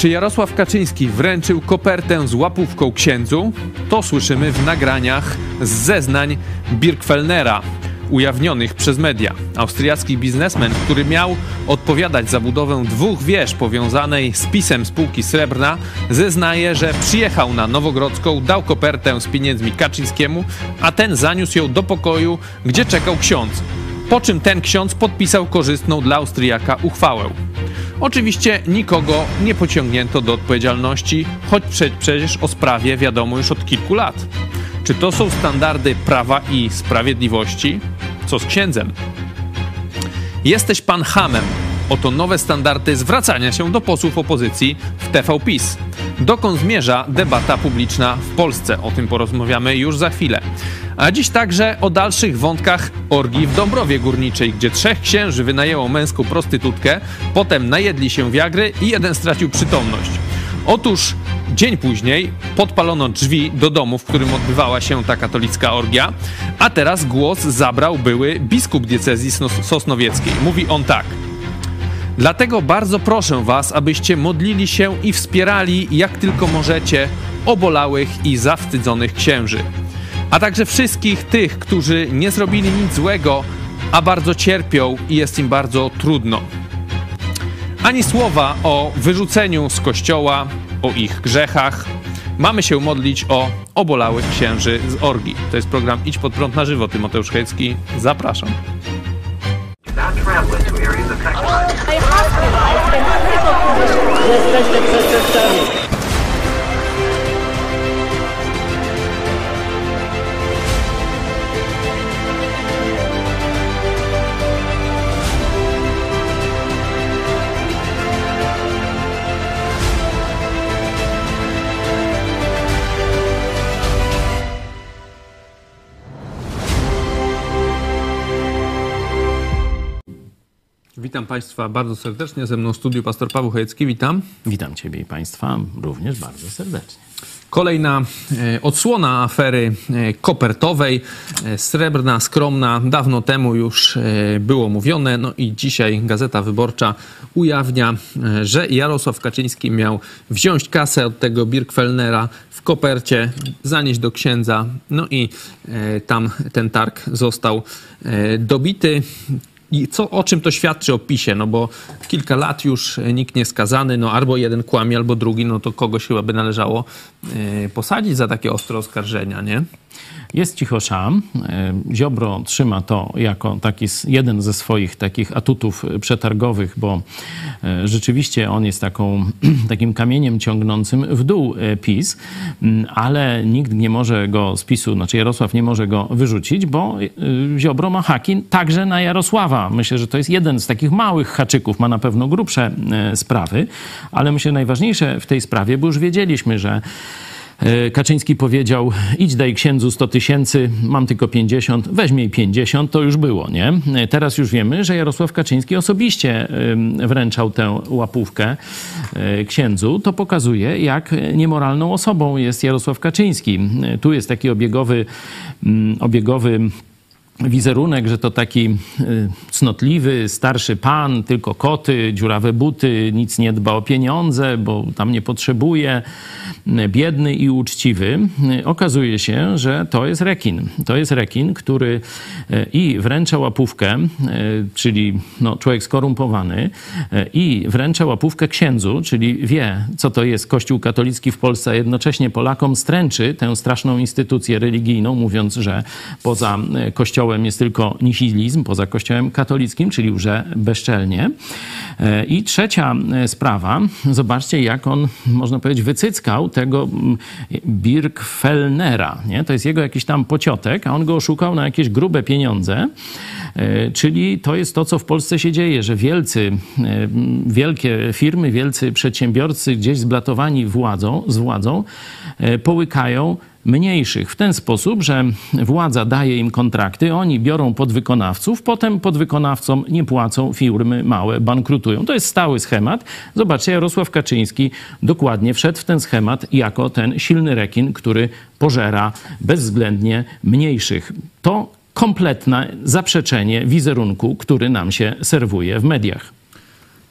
Czy Jarosław Kaczyński wręczył kopertę z łapówką księdzu? To słyszymy w nagraniach z zeznań Birkfellnera ujawnionych przez media. Austriacki biznesmen, który miał odpowiadać za budowę dwóch wież powiązanej z pisem spółki Srebrna, zeznaje, że przyjechał na Nowogrodzką, dał kopertę z pieniędzmi Kaczyńskiemu, a ten zaniósł ją do pokoju, gdzie czekał ksiądz. Po czym ten ksiądz podpisał korzystną dla Austriaka uchwałę. Oczywiście nikogo nie pociągnięto do odpowiedzialności, choć przecież o sprawie wiadomo już od kilku lat. Czy to są standardy prawa i sprawiedliwości? Co z księdzem? Jesteś pan hamem. Oto nowe standardy zwracania się do posłów opozycji w TV PiS. Dokąd zmierza debata publiczna w Polsce? O tym porozmawiamy już za chwilę. A dziś także o dalszych wątkach orgii w Dąbrowie Górniczej, gdzie trzech księży wynajęło męską prostytutkę, potem najedli się wiagry i jeden stracił przytomność. Otóż dzień później podpalono drzwi do domu, w którym odbywała się ta katolicka orgia, a teraz głos zabrał były biskup diecezji sosnowieckiej. Mówi on tak. Dlatego bardzo proszę Was, abyście modlili się i wspierali jak tylko możecie obolałych i zawstydzonych księży, a także wszystkich tych, którzy nie zrobili nic złego, a bardzo cierpią i jest im bardzo trudno. Ani słowa o wyrzuceniu z kościoła, o ich grzechach. Mamy się modlić o obolałych księży z orgi. To jest program Idź pod prąd na żywo. Tymoteusz Hejcki. Zapraszam. Jesteście przestępcami. Witam Państwa bardzo serdecznie. Ze mną w studiu pastor Paweł Chojecki. Witam. Witam Ciebie i Państwa również bardzo serdecznie. Kolejna e, odsłona afery e, kopertowej. E, srebrna, skromna, dawno temu już było mówione. No i dzisiaj Gazeta Wyborcza ujawnia, że Jarosław Kaczyński miał wziąć kasę od tego Birkfellnera w kopercie, zanieść do księdza. No i tam ten targ został dobity. I co, o czym to świadczy o PiSie? No bo kilka lat już nikt nie skazany, no albo jeden kłamie, albo drugi, no to kogoś chyba by należało yy, posadzić za takie ostre oskarżenia, nie? Jest cichosza. E, Ziobro trzyma to jako taki jeden ze swoich takich atutów przetargowych, bo e, rzeczywiście on jest taką, takim kamieniem ciągnącym w dół e, PiS, ale nikt nie może go z PiSu, znaczy Jarosław nie może go wyrzucić, bo Ziobro ma haki także na Jarosława. Myślę, że to jest jeden z takich małych haczyków, ma na pewno grubsze sprawy, ale myślę najważniejsze w tej sprawie, bo już wiedzieliśmy, że E, Kaczyński powiedział: idź daj księdzu 100 tysięcy, mam tylko 50, weź mi 50, to już było, nie? E, teraz już wiemy, że Jarosław Kaczyński osobiście wręczał tę łapówkę e, księdzu. To pokazuje, jak niemoralną osobą jest Jarosław Kaczyński. Tu jest taki obiegowy, obiegowy wizerunek, że to taki y, cnotliwy, starszy pan, tylko koty, dziurawe buty, nic nie dba o pieniądze, bo tam nie potrzebuje, y, biedny i uczciwy. Y, okazuje się, że to jest rekin. To jest rekin, który i wręcza łapówkę, czyli no, człowiek skorumpowany, i wręcza łapówkę księdzu, czyli wie, co to jest Kościół katolicki w Polsce, a jednocześnie Polakom stręczy tę straszną instytucję religijną, mówiąc, że poza Kościołem kościołem jest tylko nihilizm, poza kościołem katolickim, czyli już bezczelnie. E, I trzecia e, sprawa, zobaczcie jak on, można powiedzieć, wycyckał tego mm, Birkfellnera. Nie? To jest jego jakiś tam pociotek, a on go oszukał na jakieś grube pieniądze. E, czyli to jest to, co w Polsce się dzieje, że wielcy, wielkie firmy, wielcy przedsiębiorcy gdzieś zblatowani władzą, z władzą połykają mniejszych w ten sposób, że władza daje im kontrakty, oni biorą podwykonawców, potem podwykonawcom nie płacą, firmy małe bankrutują. To jest stały schemat. Zobaczcie, Jarosław Kaczyński dokładnie wszedł w ten schemat jako ten silny rekin, który pożera bezwzględnie mniejszych. To kompletne zaprzeczenie wizerunku, który nam się serwuje w mediach.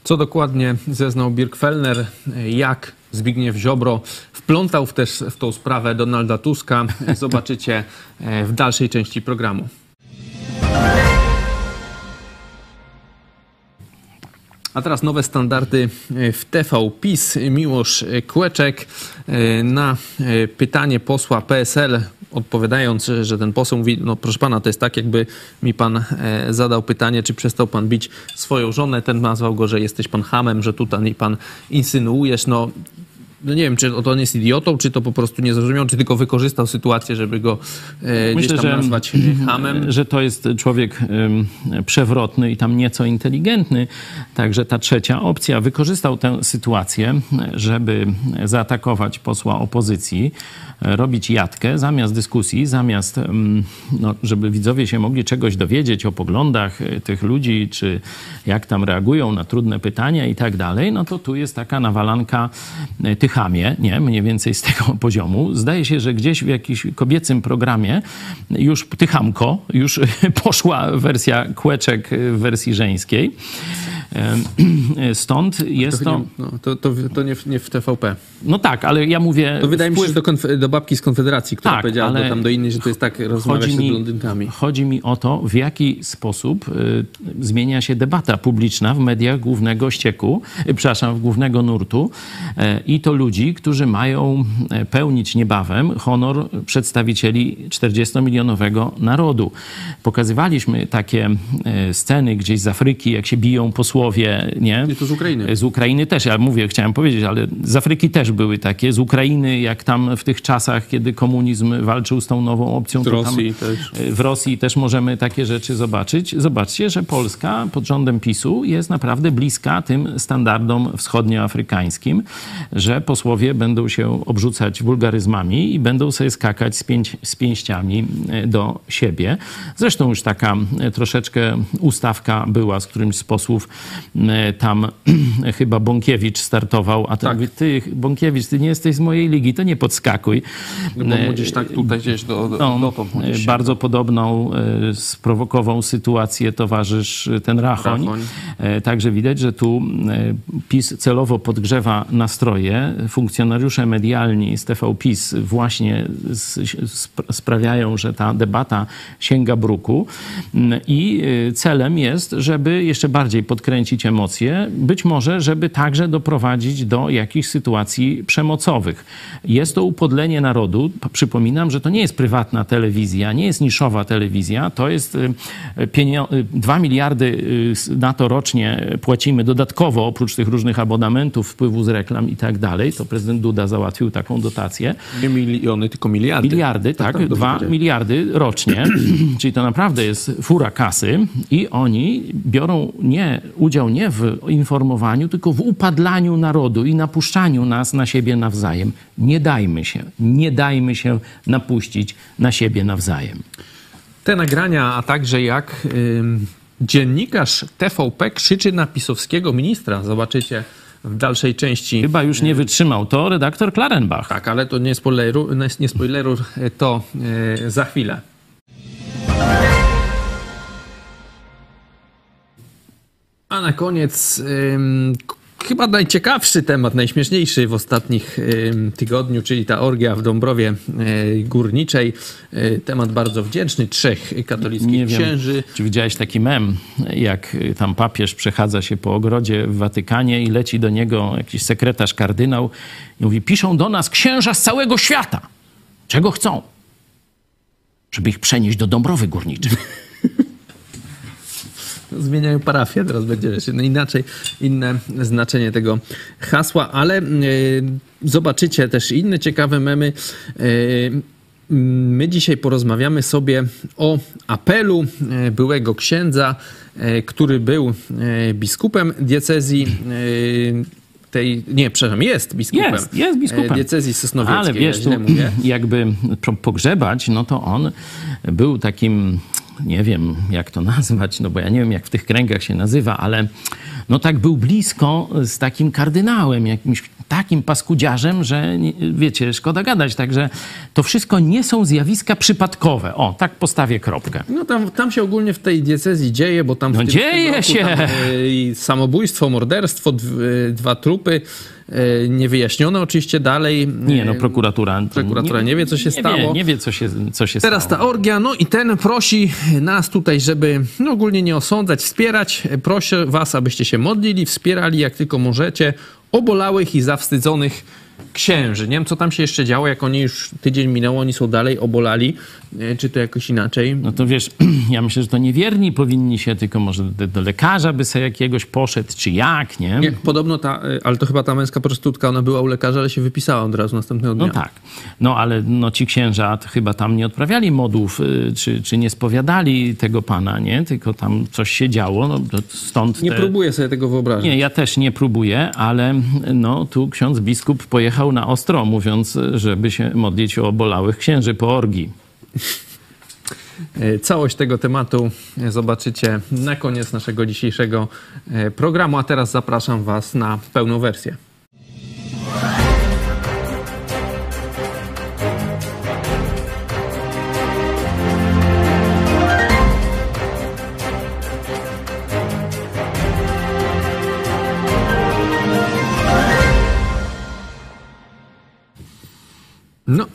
Co dokładnie zeznał Birkfellner, jak Zbigniew Ziobro wplątał też w tą sprawę Donalda Tuska, zobaczycie e, w dalszej części programu. A teraz nowe standardy w TV PiS. Miłosz Kłeczek e, na e, pytanie posła PSL odpowiadając, że ten poseł mówi, no proszę pana, to jest tak, jakby mi pan e, zadał pytanie, czy przestał pan bić swoją żonę, ten nazwał go, że jesteś pan hamem, że tutaj pan insynuujesz, no no nie wiem, czy on jest idiotą, czy to po prostu nie zrozumiał, czy tylko wykorzystał sytuację, żeby go e, Myślę, gdzieś tam że, nazwać hamem. Że to jest człowiek przewrotny i tam nieco inteligentny. Także ta trzecia opcja wykorzystał tę sytuację, żeby zaatakować posła opozycji robić jatkę zamiast dyskusji, zamiast, no, żeby widzowie się mogli czegoś dowiedzieć o poglądach e, tych ludzi, czy jak tam reagują na trudne pytania i tak dalej, no to tu jest taka nawalanka e, tychamie, nie, mniej więcej z tego poziomu. Zdaje się, że gdzieś w jakimś kobiecym programie już tychamko, już poszła wersja kłeczek w wersji żeńskiej. Stąd jest to... No, to, to, to nie, w, nie, w, TVP. No tak, ale ja mówię... To wydaje wpływ... mi się, że do, do babki z Konfederacji, która tak, powiedziała ale do, tam do innej, że to jest tak rozmawiać mi, z blondynkami. Chodzi mi o to, w jaki sposób y, zmienia się debata publiczna w mediach głównego ścieku, y, przepraszam, głównego nurtu y, i to ludzi, którzy mają y, pełnić niebawem honor przedstawicieli 40-milionowego narodu. Pokazywaliśmy takie y, sceny gdzieś z Afryki, jak się biją posłowie posłowie, nie? I to z Ukrainy. Z Ukrainy też, ja mówię, chciałem powiedzieć, ale z Afryki też były takie, z Ukrainy, jak tam w tych czasach, kiedy komunizm walczył z tą nową opcją. W Rosji też. W Rosji też możemy takie rzeczy zobaczyć. Zobaczcie, że Polska pod rządem PiSu jest naprawdę bliska tym standardom wschodnioafrykańskim, że posłowie będą się obrzucać wulgaryzmami i będą sobie skakać z, pięć, z pięściami e, do siebie. Zresztą już taka e, troszeczkę ustawka była z którymś z posłów E, tam chyba Bąkiewicz startował, a ten tak. mówi, ty Bąkiewicz, ty nie jesteś z mojej ligi, to nie podskakuj. No bo e, gdzieś tak tutaj gdzieś do, do, no, Bardzo podobną e, sprowokował sytuację towarzysz ten Rachoń. Rachoń. Także widać, że tu PiS celowo podgrzewa nastroje. Funkcjonariusze medialni z TV PiS właśnie sprawiają, że ta debata sięga bruku i celem jest, żeby jeszcze bardziej podkręcić podkręcić emocje, być może, żeby także doprowadzić do jakichś sytuacji przemocowych. Jest to upodlenie narodu. Przypominam, że to nie jest prywatna telewizja, nie jest niszowa telewizja, to jest 2 y, y, miliardy y, na to rocznie płacimy dodatkowo, oprócz tych różnych abonamentów, wpływu z reklam i tak dalej. To prezydent Duda załatwił taką dotację. Nie miliony, tylko miliardy. Miliardy, tak, tak 2 tak, miliardy rocznie. Czyli to naprawdę jest fura kasy i oni biorą nie udział nie w informowaniu, tylko w upadlaniu narodu i napuszczaniu nas na siebie nawzajem. Nie dajmy się, nie dajmy się napuścić na siebie nawzajem. Te nagrania, a także jak dziennikarz TVP krzyczy na pisowskiego ministra. Zobaczycie w dalszej części. Chyba już nie wytrzymał. To redaktor Klarenbach. Tak, ale to nie spoileru, nie spoileru to e, za chwilę. A na koniec chyba najciekawszy temat, najśmieszniejszy w ostatnich tygodniu, czyli ta orgia w Dąbrowie e, Górniczej. E, temat bardzo wdzięczny trzech katolickich Nie księży. Wiem, czy widziałeś taki mem, jak tam papież przechadza się po ogrodzie w Watykanie i leci do niego jakiś sekretarz kardynał i mówi, piszą do nas księża z całego świata. Czego chcą? Żeby ich przenieść do Dąbrowy Górniczej. zmieniają parafię, teraz będzie no inaczej, inne znaczenie tego hasła, ale e, zobaczycie też inne ciekawe memy. E, my dzisiaj porozmawiamy sobie o apelu e, byłego księdza, który był biskupem diecezji tej, nie, przepraszam, jest biskupem. Jest, jest biskupem. Diecezji sosnowieckiej. Ale wiesz, tu, jakby pogrzebać, no to on był takim nie wiem jak to nazwać, no bo ja nie wiem jak w tych kręgach się nazywa, ale no tak był blisko z takim kardynałem, jakimś takim paskudziarzem, że wiecie, szkoda gadać. Także to wszystko nie są zjawiska przypadkowe. O, tak postawię kropkę. No tam, tam się ogólnie w tej diecezji dzieje, bo tam... No dzieje się! Tam, y, samobójstwo, morderstwo, y, dwa trupy E, niewyjaśnione oczywiście dalej. Nie, no prokuratura. Prokuratura nie, nie wie, co się nie stało. Wie, nie wie, co się, co się Teraz stało. ta orgia, no i ten prosi nas tutaj, żeby no ogólnie nie osądzać, wspierać. Proszę was, abyście się modlili, wspierali jak tylko możecie obolałych i zawstydzonych księży. Nie wiem, co tam się jeszcze działo, jak oni już tydzień minęło, oni są dalej obolali, e, czy to jakoś inaczej. No to wiesz, ja myślę, że to niewierni powinni się, tylko może do, do lekarza by sobie jakiegoś poszedł, czy jak, nie? nie? Podobno ta, e, ale to chyba ta męska prostytutka, ona była u lekarza, ale się wypisała od razu następnego dnia. No tak, no ale no, ci księża chyba tam nie odprawiali modów, e, czy, czy nie spowiadali tego pana, nie? Tylko tam coś się działo, no stąd Nie te... próbuję sobie tego wyobrazić. Nie, ja też nie próbuję, ale no tu ksiądz biskup pojechał jechał na ostro, mówiąc, żeby się modlić o obolałych księży po orgii. E, całość tego tematu zobaczycie na koniec naszego dzisiejszego e, programu, a teraz zapraszam Was na pełną wersję.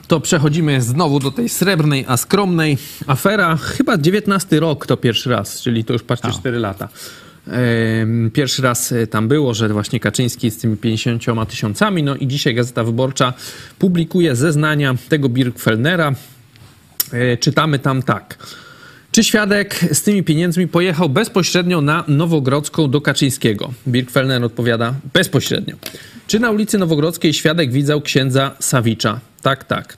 To przechodzimy znowu do tej srebrnej, a skromnej. Afera, chyba 19 rok to pierwszy raz, czyli to już patrzcie 4 lata. Pierwszy raz e, tam było, że właśnie Kaczyński z tymi 50 tysiącami, no i dzisiaj Gazeta Wyborcza publikuje zeznania tego Birkfelnera. E, czytamy tam tak. Czy świadek z tymi pieniędzmi pojechał bezpośrednio na Nowogrodzką do Kaczyńskiego? Birkfelner odpowiada bezpośrednio. Czy na ulicy Nowogrodzkiej świadek widział księdza Sawicza? Tak, tak.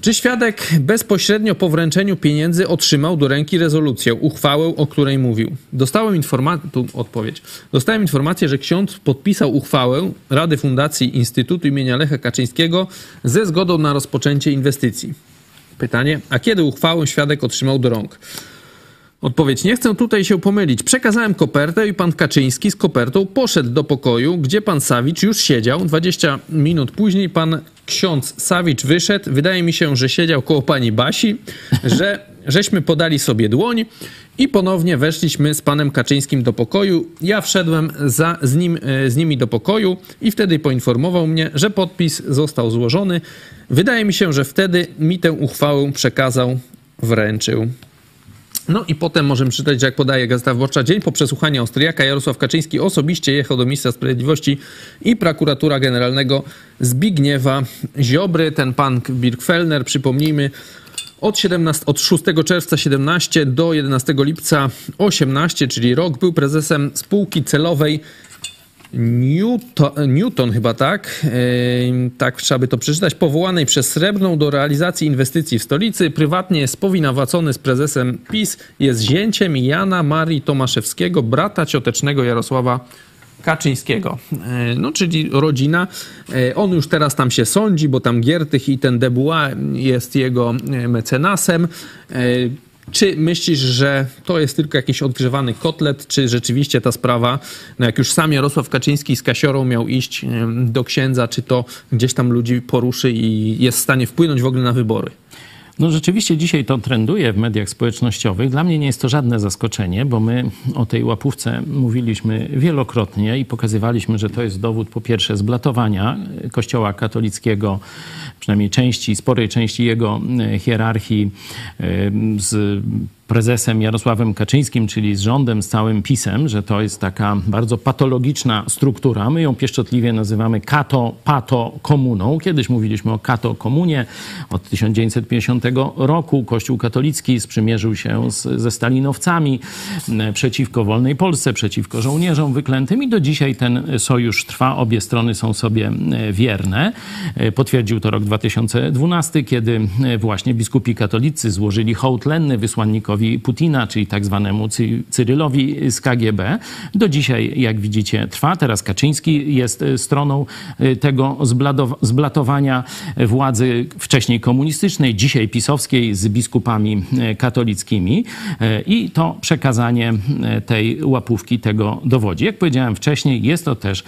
Czy świadek bezpośrednio po wręczeniu pieniędzy otrzymał do ręki rezolucję, uchwałę, o której mówił? Dostałem informację, tu odpowiedź. Dostałem informację, że ksiądz podpisał uchwałę Rady Fundacji Instytutu imienia Lecha Kaczyńskiego ze zgodą na rozpoczęcie inwestycji. Pytanie, a kiedy uchwałę świadek otrzymał do rąk? Odpowiedź. Nie chcę tutaj się pomylić. Przekazałem kopertę i pan Kaczyński z kopertą poszedł do pokoju, gdzie pan Sawicz już siedział. 20 minut później pan ksiądz Sawicz wyszedł. Wydaje mi się, że siedział koło pani Basi, że żeśmy podali sobie dłoń i ponownie weszliśmy z panem Kaczyńskim do pokoju. Ja wszedłem za, z, nim, e, z nimi do pokoju i wtedy poinformował mnie, że podpis został złożony. Wydaje mi się, że wtedy mi tę uchwałę przekazał, wręczył. No i potem możemy czytać, że jak podaje Gazeta Wyborcza, dzień po przesłuchaniu Austriaka Jarosław Kaczyński osobiście jechał do Ministra Sprawiedliwości i prokuratura generalnego Zbigniewa Ziobry. Ten pan Birkfellner, przypomnijmy, od, 17, od 6 czerwca 17 do 11 lipca 18, czyli rok, był prezesem spółki celowej Newton, Newton chyba tak, tak trzeba by to przeczytać, powołanej przez Srebrną do realizacji inwestycji w stolicy. Prywatnie jest powinowacony z prezesem PiS, jest zięciem Jana Marii Tomaszewskiego, brata ciotecznego Jarosława Kaczyńskiego. No, czyli rodzina. On już teraz tam się sądzi, bo tam Giertych i ten Debuła jest jego mecenasem. Czy myślisz, że to jest tylko jakiś odgrzewany kotlet, czy rzeczywiście ta sprawa, no jak już sam Jarosław Kaczyński z Kasiorą miał iść do księdza, czy to gdzieś tam ludzi poruszy i jest w stanie wpłynąć w ogóle na wybory? No rzeczywiście dzisiaj to trenduje w mediach społecznościowych. Dla mnie nie jest to żadne zaskoczenie, bo my o tej łapówce mówiliśmy wielokrotnie i pokazywaliśmy, że to jest dowód po pierwsze zblatowania Kościoła katolickiego, przynajmniej części, sporej części jego e, hierarchii e, z prezesem Jarosławem Kaczyńskim, czyli z rządem, z całym PiSem, że to jest taka bardzo patologiczna struktura. My ją pieszczotliwie nazywamy kato-pato-komuną. Kiedyś mówiliśmy o kato-komunie. Od 1950 roku Kościół katolicki sprzymierzył się z, ze stalinowcami e, przeciwko wolnej Polsce, przeciwko żołnierzom wyklętym i do dzisiaj ten sojusz trwa. Obie strony są sobie e, wierne. E, potwierdził to rok 2012, kiedy właśnie biskupi katolicy złożyli hołd lenny wysłannikowi Władimirowi Putina, czyli tak zwanemu Cyrylowi z KGB. Do dzisiaj, jak widzicie, trwa. Teraz Kaczyński jest stroną tego zblatowania władzy wcześniej komunistycznej, dzisiaj pisowskiej z biskupami katolickimi i to przekazanie tej łapówki tego dowodzi. Jak powiedziałem wcześniej, jest to też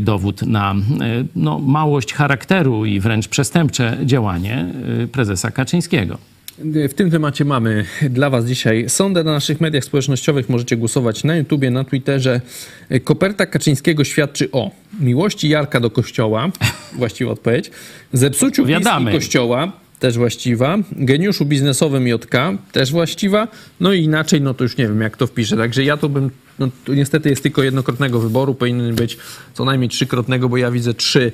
dowód na no, małość charakteru i wręcz przestępcze działanie prezesa Kaczyńskiego. W tym temacie mamy dla Was dzisiaj sondę na naszych mediach społecznościowych. Możecie głosować na YouTubie, na Twitterze. Koperta Kaczyńskiego świadczy o miłości Jarka do kościoła, właściwa odpowiedź, zepsuciu PiS kościoła, też właściwa, geniuszu biznesowym JK, też właściwa, no i inaczej, no to już nie wiem, jak to wpiszę. Także ja to bym, no to niestety jest tylko jednokrotnego wyboru, powinien być co najmniej trzykrotnego, bo ja widzę trzy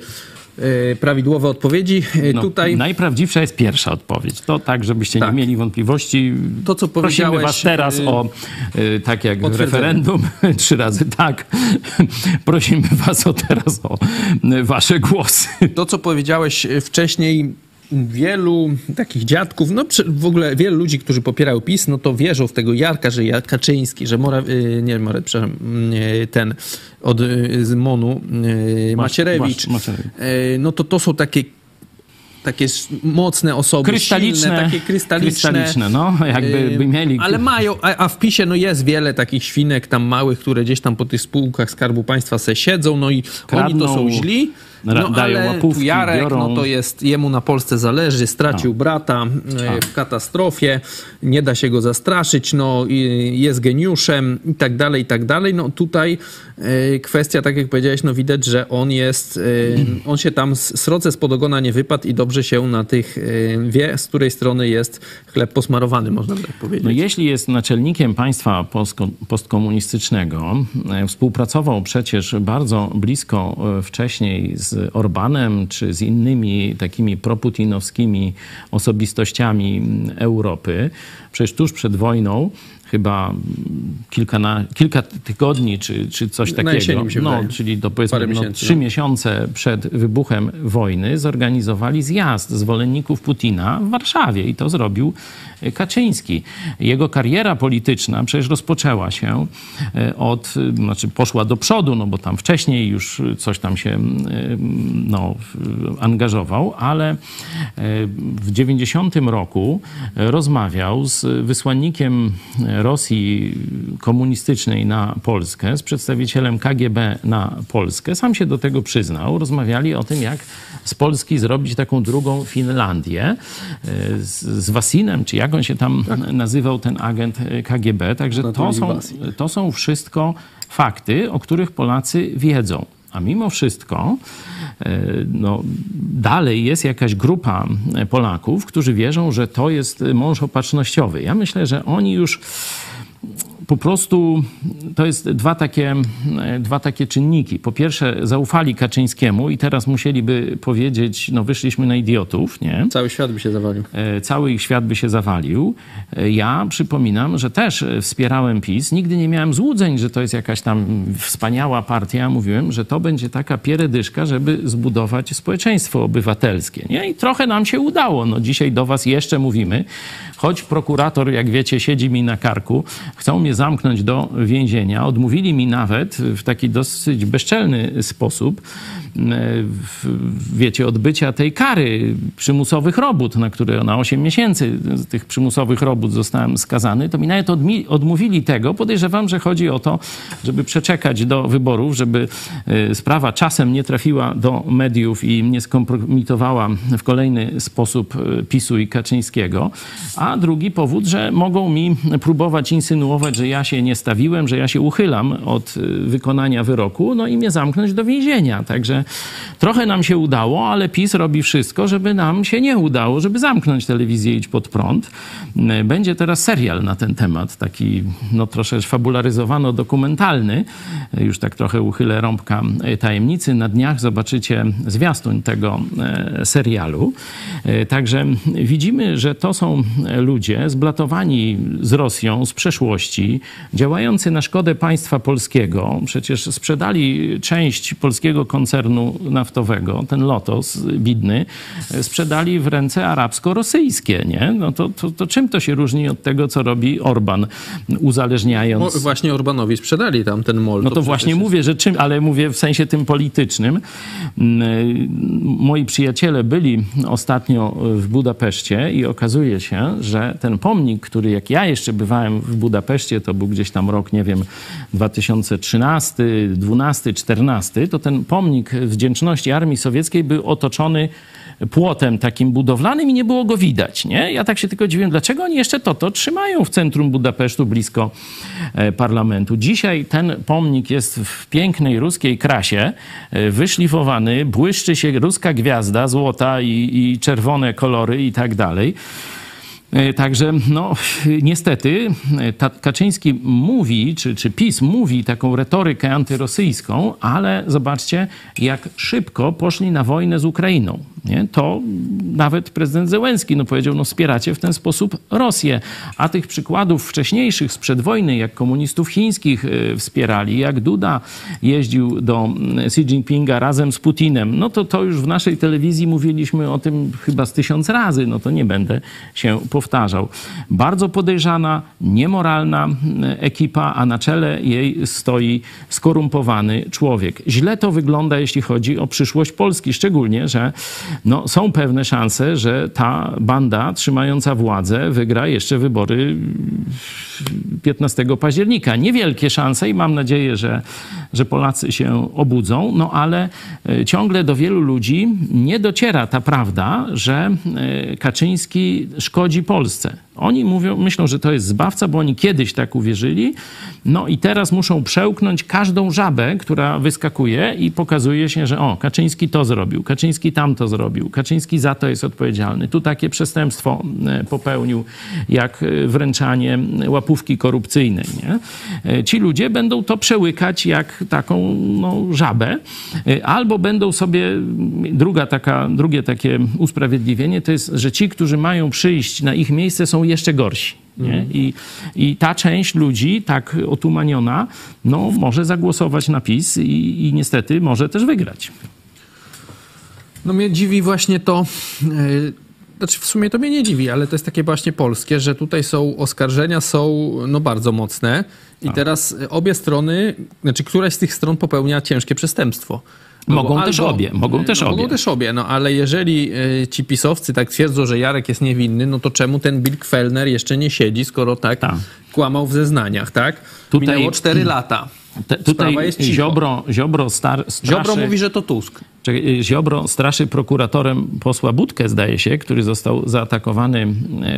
prawidłowe odpowiedzi. E, no, Tutaj najprawdziwsza jest pierwsza odpowiedź. To tak, żebyście tak. nie mieli wątpliwości. To, co Prosimy was teraz e, o, tak jak referendum, trzy razy tak. Prosimy was o teraz o wasze głosy. To, co powiedziałeś wcześniej, wielu takich dziadków, no w ogóle wielu ludzi, którzy popierają PiS, no to wierzą w tego Jarka, że Jark Kaczyński, że Mora, nie Moraw, przepraszam, ten od z MONU, Macierewicz, Macierewicz, no to to są takie takie mocne osoby, krystaliczne, silne, takie krystaliczne. krystaliczne no, jakby by mieli. Ale mają, a, a, w PiSie no jest wiele takich świnek tam małych, które gdzieś tam po tych spółkach Skarbu Państwa se siedzą, no i Kradną. oni to są źli, no, dają ale łapówki, Jarek, biorą... no to jest, jemu na Polsce zależy, stracił no. brata e, w katastrofie, nie da się go zastraszyć, no jest geniuszem i tak dalej, i tak dalej. No tutaj e, kwestia, tak jak powiedziałeś, no widać, że on jest, e, on się tam sroce spod ogona nie wypadł i dobrze się na tych wie, z której strony jest chleb posmarowany, można tak powiedzieć. No jeśli jest naczelnikiem państwa postkomunistycznego, współpracował przecież bardzo blisko wcześniej z Orbanem czy z innymi takimi proputinowskimi osobistościami Europy. Przecież tuż przed wojną chyba kilka, na, kilka tygodni czy, czy coś takiego, no, czyli to powiedzmy no, trzy no. miesiące przed wybuchem wojny zorganizowali zjazd zwolenników Putina w Warszawie i to zrobił Kaczyński. Jego kariera polityczna przecież rozpoczęła się e, od, znaczy poszła do przodu, no bo tam wcześniej już coś tam się no, angażował, ale e, w 90 roku rozmawiał z wysłannikiem Rosji komunistycznej na Polskę, z przedstawicielem KGB na Polskę. Sam się do tego przyznał. Rozmawiali o tym, jak z Polski zrobić taką drugą Finlandię e, z, z Wasinem, czy jak on się tam tak. nazywał, ten agent KGB. Także to są, to są wszystko fakty, o których Polacy wiedzą. A mimo wszystko, e, no, dalej jest jakaś grupa Polaków, którzy wierzą, że to jest mąż opatrznościowy. Ja myślę, że oni już po prostu to jest dwa takie, dwa takie czynniki. Po pierwsze, zaufali Kaczyńskiemu i teraz musieliby powiedzieć, no wyszliśmy na idiotów, nie? Cały świat by się zawalił. E, cały ich świat by się zawalił. E, ja przypominam, że też wspierałem PiS. Nigdy nie miałem złudzeń, że to jest jakaś tam wspaniała partia. Mówiłem, że to będzie taka pieredyszka, żeby zbudować społeczeństwo obywatelskie. Nie? I trochę nam się udało. No dzisiaj do was jeszcze mówimy, choć prokurator, jak wiecie, siedzi mi na karku, chcą mnie zamknąć do więzienia. Odmówili mi nawet w taki dosyć bezczelny sposób, wiecie, odbycia tej kary przymusowych robót, na które na 8 miesięcy tych przymusowych robót zostałem skazany, to mi nawet odmówili tego. Podejrzewam, że chodzi o to, żeby przeczekać do wyborów, żeby e, sprawa czasem nie trafiła do mediów i nie skompromitowała w kolejny sposób e, PiSu i Kaczyńskiego. A drugi powód, że mogą mi próbować insynuować, że ja się nie stawiłem, że ja się uchylam od e, wykonania wyroku, no i mnie zamknąć do więzienia. Także Trochę nam się udało, ale PiS robi wszystko, żeby nam się nie udało, żeby zamknąć telewizję Idź Pod Prąd. Będzie teraz serial na ten temat, taki no troszeczkę fabularyzowano-dokumentalny. Już tak trochę uchylę rąbka tajemnicy. Na dniach zobaczycie zwiastun tego e, serialu. E, także widzimy, że to są ludzie zblatowani z Rosją z przeszłości, działający na szkodę państwa polskiego. Przecież sprzedali część polskiego koncernu naftowego, ten Lotos bidny, sprzedali w ręce arabsko-rosyjskie, nie? No to, to, to czym to się różni od tego, co robi Orban, uzależniając... No, właśnie Orbanowi sprzedali tam ten mol. No to, to właśnie jest... mówię, że czym, ale mówię w sensie tym politycznym. Mm, moi przyjaciele byli ostatnio w Budapeszcie i okazuje się, że ten pomnik, który jak ja jeszcze bywałem w Budapeszcie, to był gdzieś tam rok, nie wiem, 2013, 12, 14, to ten pomnik wdzięczności Armii Sowieckiej był otoczony płotem takim budowlanym i nie było go widać. Nie? Ja tak się tylko dziwię, dlaczego oni jeszcze to, to trzymają w centrum Budapesztu, blisko e, parlamentu. Dzisiaj ten pomnik jest w pięknej ruskiej krasie, e, wyszlifowany, błyszczy się ruska gwiazda, złota i, i czerwone kolory i tak dalej. E, także, no, niestety, Kaczyński mówi, czy, czy PiS mówi taką retorykę antyrosyjską, ale zobaczcie, jak szybko poszli na wojnę z Ukrainą nie? to nawet prezydent Zełenski no, powiedział, no wspieracie w ten sposób Rosję. A tych przykładów wcześniejszych sprzed wojny, jak komunistów chińskich y, wspierali, jak Duda jeździł do mm, Xi Jinpinga razem z Putinem, no to to już w naszej telewizji mówiliśmy o tym chyba z tysiąc razy, no to nie będę się powtarzał. Bardzo podejrzana, niemoralna mm, ekipa, a na czele jej stoi skorumpowany człowiek. Źle to wygląda, jeśli chodzi o przyszłość Polski, szczególnie, że no, są pewne szanse, że ta banda trzymająca władzę wygra jeszcze wybory 15 października. Niewielkie szanse i mam nadzieję, że, że Polacy się obudzą, no ale e, ciągle do wielu ludzi nie dociera ta prawda, że e, Kaczyński szkodzi Polsce. Oni mówią, myślą, że to jest zbawca, bo oni kiedyś tak uwierzyli, no i teraz muszą przełknąć każdą żabę, która wyskakuje i pokazuje się, że o, Kaczyński to zrobił, Kaczyński tamto zrobił, Kaczyński za to jest odpowiedzialny. Tu takie przestępstwo e, popełnił, jak wręczanie łapówki korupcyjnej. Nie? E, ci ludzie będą to przełykać jak taką no, żabę, e, albo będą sobie, druga taka, drugie takie usprawiedliwienie to jest, że ci, którzy mają przyjść na ich miejsce są jeszcze gorsi. Nie? Mhm. I, I ta część ludzi, tak otumaniona, no, może zagłosować na PiS i, i niestety może też wygrać. No mnie dziwi właśnie to, yy, znaczy w sumie to mnie nie dziwi, ale to jest takie właśnie polskie, że tutaj są oskarżenia, są no bardzo mocne i tak. teraz obie strony, znaczy któraś z tych stron popełnia ciężkie przestępstwo. No mogą albo, też obie, mogą też no, obie. Mogą też obie, no ale jeżeli y, ci pisowcy tak twierdzą, że Jarek jest niewinny, no to czemu ten Bill Kwellner jeszcze nie siedzi, skoro tak, tak. kłamał w zeznaniach, tak? Tutaj, Minęło 4 lata. Te, tutaj Ziobro, Ziobro star, straszy, Ziobro mówi, że to Tusk. Ziobro straszy prokuratorem posła Budkę, zdaje się, który został zaatakowany e,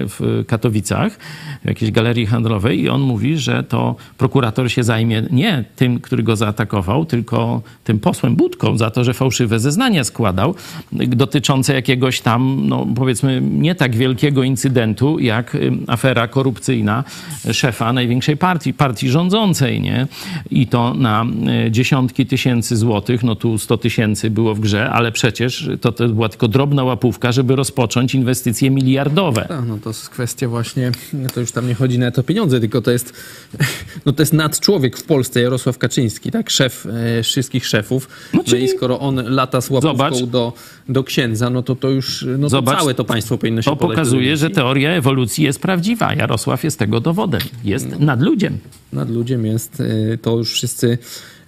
w Katowicach, w jakiejś galerii handlowej i on mówi, że to prokurator się zajmie nie tym, który go zaatakował, tylko tym posłem Budką za to, że fałszywe zeznania składał dotyczące jakiegoś tam, no powiedzmy, nie tak wielkiego incydentu, jak afera korupcyjna szefa największej partii, partii rządzącej, nie? I to na dziesiątki tysięcy złotych, no tu 100 tysięcy było w grze, ale przecież to, to była tylko drobna łapówka, żeby rozpocząć inwestycje miliardowe. Tak, no to jest kwestia właśnie, to już tam nie chodzi na to pieniądze, tylko to jest, no to jest nadczłowiek w Polsce, Jarosław Kaczyński, tak, szef e, wszystkich szefów. No, czyli... No i skoro on lata z łapówką do, do księdza, no to to już, no to Zobacz, całe to państwo powinno się To pokazuje, że teoria ewolucji jest prawdziwa. Jarosław jest tego dowodem. Jest no. nad ludziem. Nad ludziem jest, e, to już wszyscy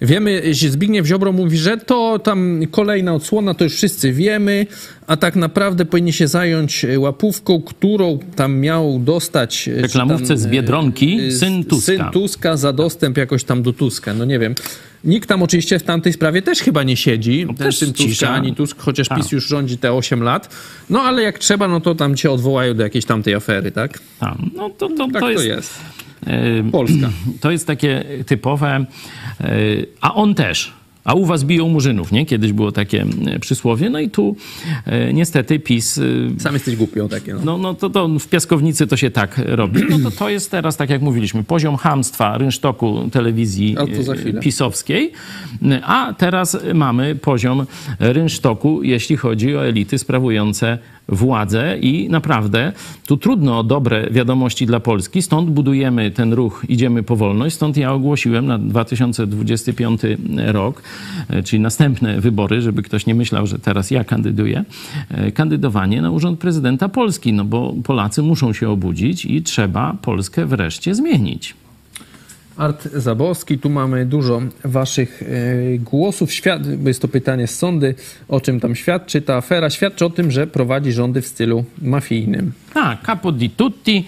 wiemy. Zbigniew Ziobro mówi, że to tam kolejna odsłona, to już wszyscy wiemy, a tak naprawdę powinni się zająć e, łapówką, którą tam miał dostać... E, Reklamówce tam, z Biedronki, syn Tuska. Syn Tuska za dostęp jakoś tam do Tuska, no nie wiem. Nikt tam oczywiście w tamtej sprawie też chyba nie siedzi. No ten syn Tuska ani Tusk, chociaż PiS już rządzi te 8 lat. No ale jak trzeba, no to tam cię odwołają do jakiejś tamtej afery, tak? A, no to, to, tak to jest. To jest. Polska. To jest takie typowe, a on też. a u was biją murzynów, nie? Kiedyś było takie e, przysłowie. No i tu e, niestety PiS... E, Sam jesteś głupią takie. No, no, no to, to w piaskownicy to się tak robi. No to to jest teraz, tak jak mówiliśmy, poziom hamstwa rynsztoku telewizji e, pisowskiej, a teraz mamy poziom rynsztoku, jeśli chodzi o elity sprawujące władzę i naprawdę tu trudno o dobre wiadomości dla Polski, stąd budujemy ten ruch Idziemy po wolność, stąd ja ogłosiłem na 2025 rok, e, czyli następne wybory, żeby ktoś nie myślał, że teraz ja kandyduję, e, kandydowanie na urząd prezydenta Polski, no bo Polacy muszą się obudzić i trzeba Polskę wreszcie zmienić. Art Zabowski, tu mamy dużo waszych e, głosów. Świat, jest to pytanie z sądy, o czym tam świadczy ta afera. Świadczy o tym, że prowadzi rządy w stylu mafijnym. Tak, capo di tutti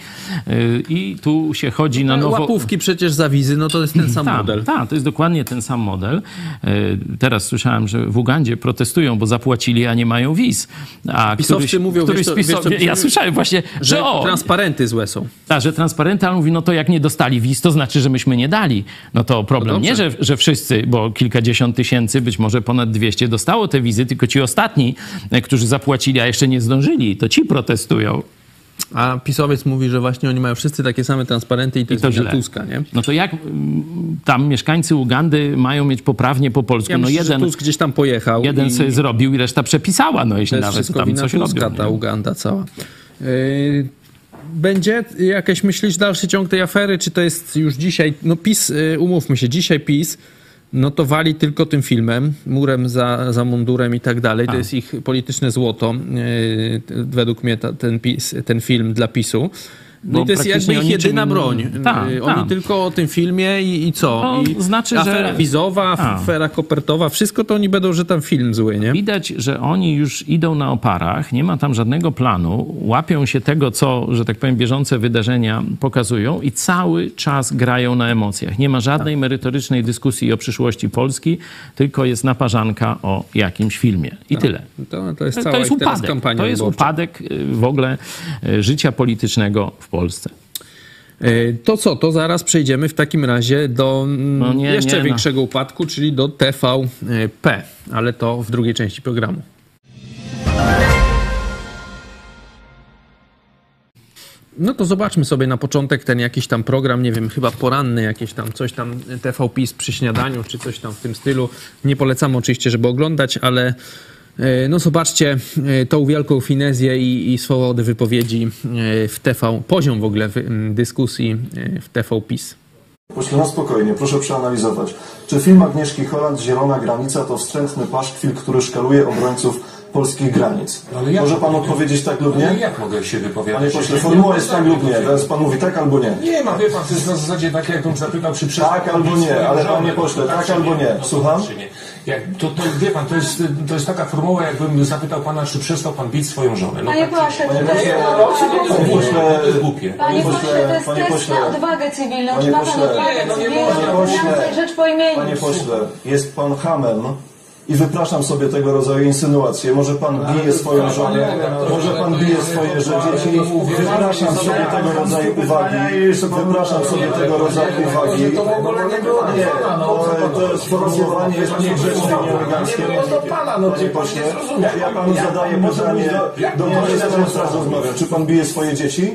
y, i tu się chodzi na nowo... Łapówki przecież za wizy, no to jest ten sam ta, model. Tak, to jest dokładnie ten sam model. Y, teraz słyszałem, że w Ugandzie protestują, bo zapłacili, a nie mają wiz. A Pisowcy któryś, mówią, któryś wiesz, co, wiesz, Ja słyszałem właśnie, że, że o, transparenty złe są. Tak, że transparenty, ale mówi, no to jak nie dostali wiz, to znaczy, że myśmy nie dali. No to problem no nie, że, że wszyscy, bo kilkadziesiąt tysięcy, być może ponad 200 dostało te wizy, tylko ci ostatni, e, którzy zapłacili, a jeszcze nie zdążyli, to ci protestują. A pisowiec mówi, że właśnie oni mają wszyscy takie same transparenty i to, I to jest. Tuska, nie? No to jak mm, tam mieszkańcy Ugandy mają mieć poprawnie po polsku? Ja no myślę, jeden, Tusk gdzieś tam pojechał. Jeden i... sobie zrobił i reszta przepisała, no jeśli nawet tam coś Tuska, robią. ta Uganda cała. Yy, będzie jakieś myślisz dalszy ciąg tej afery, czy to jest już dzisiaj, no PiS, yy, umówmy się, dzisiaj PiS notowali tylko tym filmem, murem za, za mundurem i tak dalej. To jest ich polityczne złoto, yy, według mnie ta, ten, PiS, ten film dla PiSu. No i to jest jakby ich jedyna broń. Ta, Oni ta. tylko o tym filmie i, i co? To I znaczy, afera że... wizowa, afera kopertowa, wszystko to oni będą, że tam film zły, nie? Widać, że oni już idą na oparach, nie ma tam żadnego planu, łapią się tego, co, że tak powiem, bieżące wydarzenia pokazują i cały czas grają na emocjach. Nie ma żadnej tak. merytorycznej dyskusji o przyszłości Polski, tylko jest naparzanka o jakimś filmie. I tak. tyle. To, to jest cała to jest upadek. kampania To jest upadek y, w ogóle y, życia politycznego w Polsce. E, to co, to zaraz przejdziemy w takim razie do mm, no nie, jeszcze nie, no. większego no. upadku, czyli do TVP, ale to w drugiej części programu. No to zobaczmy sobie na początek ten jakiś tam program, nie wiem, chyba poranny, jakieś tam coś tam TV PiS przy śniadaniu, czy coś tam w tym stylu. Nie polecam oczywiście, żeby oglądać, ale no zobaczcie e, tą wielką finezję i, i swobodę wypowiedzi e, w TV, poziom w ogóle dyskusji w TV PiS. Pośle, no spokojnie, proszę przeanalizować. Czy film Agnieszki Holland Zielona Granica to wstrętny paszkwil, który szkaluje obrońców polskich granic. Może pan odpowiedzieć tak lub nie? jak mogę się wypowiadać? Panie pośle, formuła jest tak lub nie. Teraz pan mówi tak albo nie. Nie ma, wie pan, to jest na zasadzie tak, jakbym zapytał, czy przestał Tak albo nie, ale panie pośle, tak albo nie. Słucham? Jak, to, to wie pan, to jest, to jest taka formuła, jakbym zapytał pana, czy przestał pan bić swoją żonę. No, panie tak, pośle, to jest głupie. Panie pośle, to jest test na odwagę cywilną. Czy ma pan odwagę cywilną, żeby rzecz po imieniu? Panie pośle, jest pan hamem i wypraszam sobie tego rodzaju insynuacje. Może pan bije swoją żonę, może pan bije swoje dzieci. Wypraszam sobie tego rodzaju uwagi. Wypraszam sobie tego rodzaju uwagi. Nie, to jest sformułowanie jest niegrzeczne nieeleganckie. Panie pośle, ja panu zadaję pytanie, do której teraz rozmawiam. Czy pan bije swoje dzieci?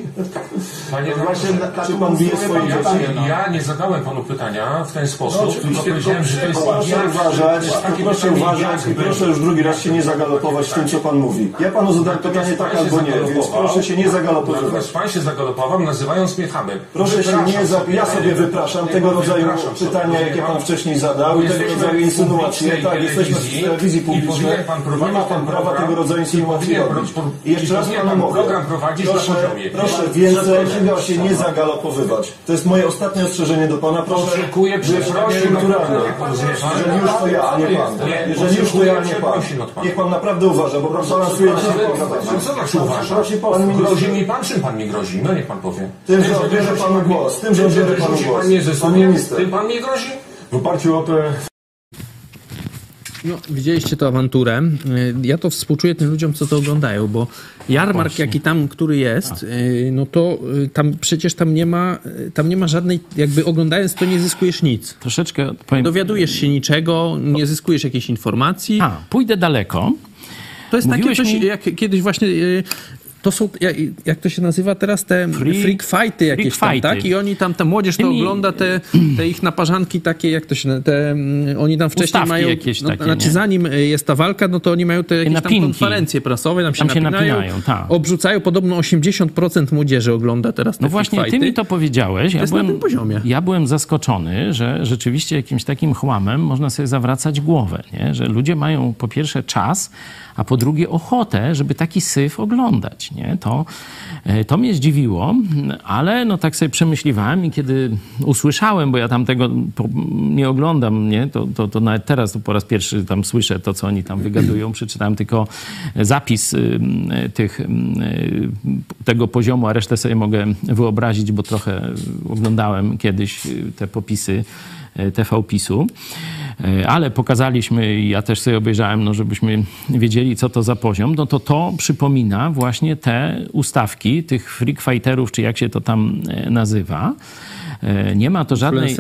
Panie właśnie, czy pan bije swoje dzieci? Ja nie zadałem panu pytania w ten sposób, tylko powiedziałem, że to jest Proszę uważać, proszę uważać i proszę już drugi raz się nie zagalopować w tym, co pan mówi. Ja panu zadałem pytanie tak albo nie, więc proszę się nie zagalopować. Natomiast pan się zagalopował, nazywając mnie hamem. Proszę się nie za... Ja sobie wypraszam tego rodzaju pytania, jakie pan wcześniej zadał i tego rodzaju insynuacje. Tak, jesteśmy w telewizji publicznej. Nie ma pan prawa tego rodzaju insynuacji robić. I jeszcze raz panu mówię. Proszę, proszę więcej się nie zagalopowywać. To jest moje ostatnie ostrzeżenie do pana. Proszę, być kulturalny. Jeżeli już to ja, a nie pan. Jeżeli już to ja, nie pan. Niech pan naprawdę uważa, bo pan balansuje dzisiaj po Co znaczy uważa? Pan grozi mi pan, czym pan mi grozi? No niech pan powie. Tym, że odbierze panu głos. Tym, że odbierze panu głos. Pan mnie ze Tym pan mnie grozi? W oparciu o te No, widzieliście tę awanturę. Ja to współczuję tym ludziom, co to oglądają, bo jarmark, Właśnie. jaki tam, który jest, A. no to tam przecież tam nie ma, tam nie ma żadnej, jakby oglądając to nie zyskujesz nic. Troszeczkę powiem... Dowiadujesz się niczego, nie zyskujesz jakiejś informacji. A, pójdę daleko. To jest Mówiłeś takie coś, mi... jak kiedyś właśnie to są, jak, to się nazywa teraz, te Free, freak fighty jakieś freak tam, tak? I oni tam, ta młodzież to Tymi... ogląda te, te ich naparzanki takie, jak to się, te, mm, oni tam wcześniej Ustawki mają, jakieś no, takie, znaczy nie? zanim jest ta walka, no to oni mają te jakieś tam konferencje prasowe, tam się, tam się napinają, napinają tak. obrzucają, podobno 80% młodzieży ogląda teraz te No właśnie, ty mi to powiedziałeś. Ja byłem, na tym poziomie. Ja byłem zaskoczony, że rzeczywiście jakimś takim chłamem można sobie zawracać głowę, nie? że ludzie mają po pierwsze czas, a po drugie ochotę, żeby taki syf oglądać. Nie? To, e, to mnie zdziwiło, ale no tak sobie przemyśliwałem i kiedy usłyszałem, bo ja tam tego nie oglądam, nie? To, to, to nawet teraz to po raz pierwszy tam słyszę to, co oni tam wygadują. Przeczytałem tylko zapis y, tych, y, tego poziomu, a resztę sobie mogę wyobrazić, bo trochę oglądałem kiedyś te popisy TV PiSu. E, ale pokazaliśmy ja też sobie obejrzałem, no żebyśmy wiedzieli, co to za poziom, no to to przypomina właśnie te ustawki tych freak fighterów, czy jak się to tam e, nazywa. E, nie ma to żadnej,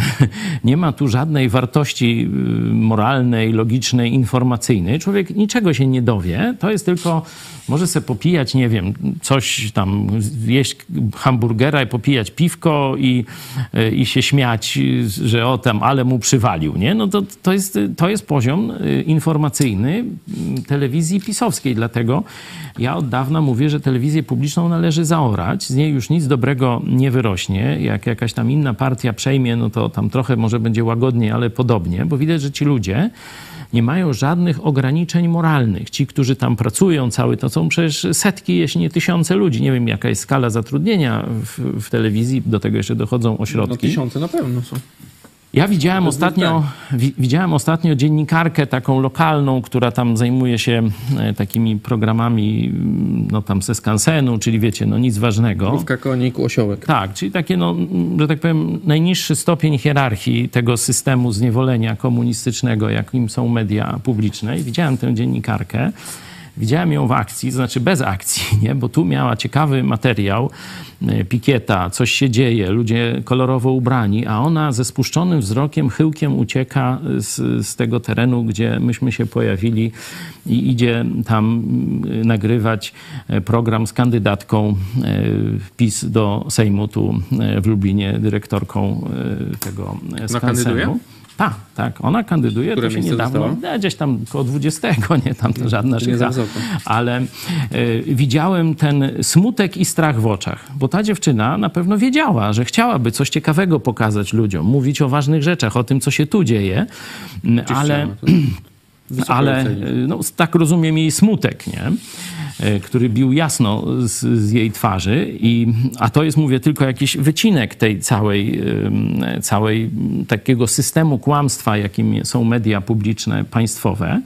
nie ma tu żadnej wartości moralnej, logicznej, informacyjnej. Człowiek niczego się nie dowie. To jest tylko może sobie popijać, nie wiem, coś tam, jeść hamburgera i popijać piwko i, e, i się śmiać, że o tam, ale mu przywalił, nie? No to, to, jest, to jest poziom informacyjny telewizji pisowskiej, dlatego ja od dawna mówię, że telewizję publiczną należy zaorać, z niej już nic dobrego nie wyrośnie. Jak jakaś tam inna partia przejmie, no to tam trochę może będzie łagodnie, ale podobnie, bo widać, że ci ludzie nie mają żadnych ograniczeń moralnych. Ci, którzy tam pracują, cały to są przecież setki, jeśli nie tysiące ludzi. Nie wiem, jaka jest skala zatrudnienia w, w telewizji, do tego jeszcze dochodzą ośrodki. No, tysiące na pewno są. Ja widziałem ostatnio, widziałem ostatnio dziennikarkę taką lokalną, która tam zajmuje się e, takimi programami mm, no tam ze skansenu, czyli wiecie, no nic ważnego. Krówka, konik, osiołek. Tak, czyli takie, no, że tak powiem, najniższy stopień hierarchii tego systemu zniewolenia komunistycznego, jakim są media publiczne. I widziałem tę dziennikarkę. Widziałem ją w akcji, to znaczy bez akcji, nie? bo tu miała ciekawy materiał, e, pikieta, coś się dzieje, ludzie kolorowo ubrani, a ona ze spuszczonym wzrokiem, chyłkiem ucieka z, z tego terenu, gdzie myśmy się pojawili i idzie tam mm, nagrywać e, program z kandydatką e, PiS do Sejmu tu w Lublinie, dyrektorką tego skansenu. Tak, tak. Ona kandyduje, Które to się niedawno, no, gdzieś tam koło 20, nie tam to żadna szycha. Ale y, widziałem ten smutek i strach w oczach, bo ta dziewczyna na pewno wiedziała, że chciałaby coś ciekawego pokazać ludziom, mówić o ważnych rzeczach, o tym, co się tu dzieje, ale... ale no, tak rozumiem jej smutek, nie? E, który bił jasno z, z, jej twarzy. I, a to jest, mówię, tylko jakiś wycinek tej całej, całej takiego systemu kłamstwa, jakim są media publiczne, państwowe.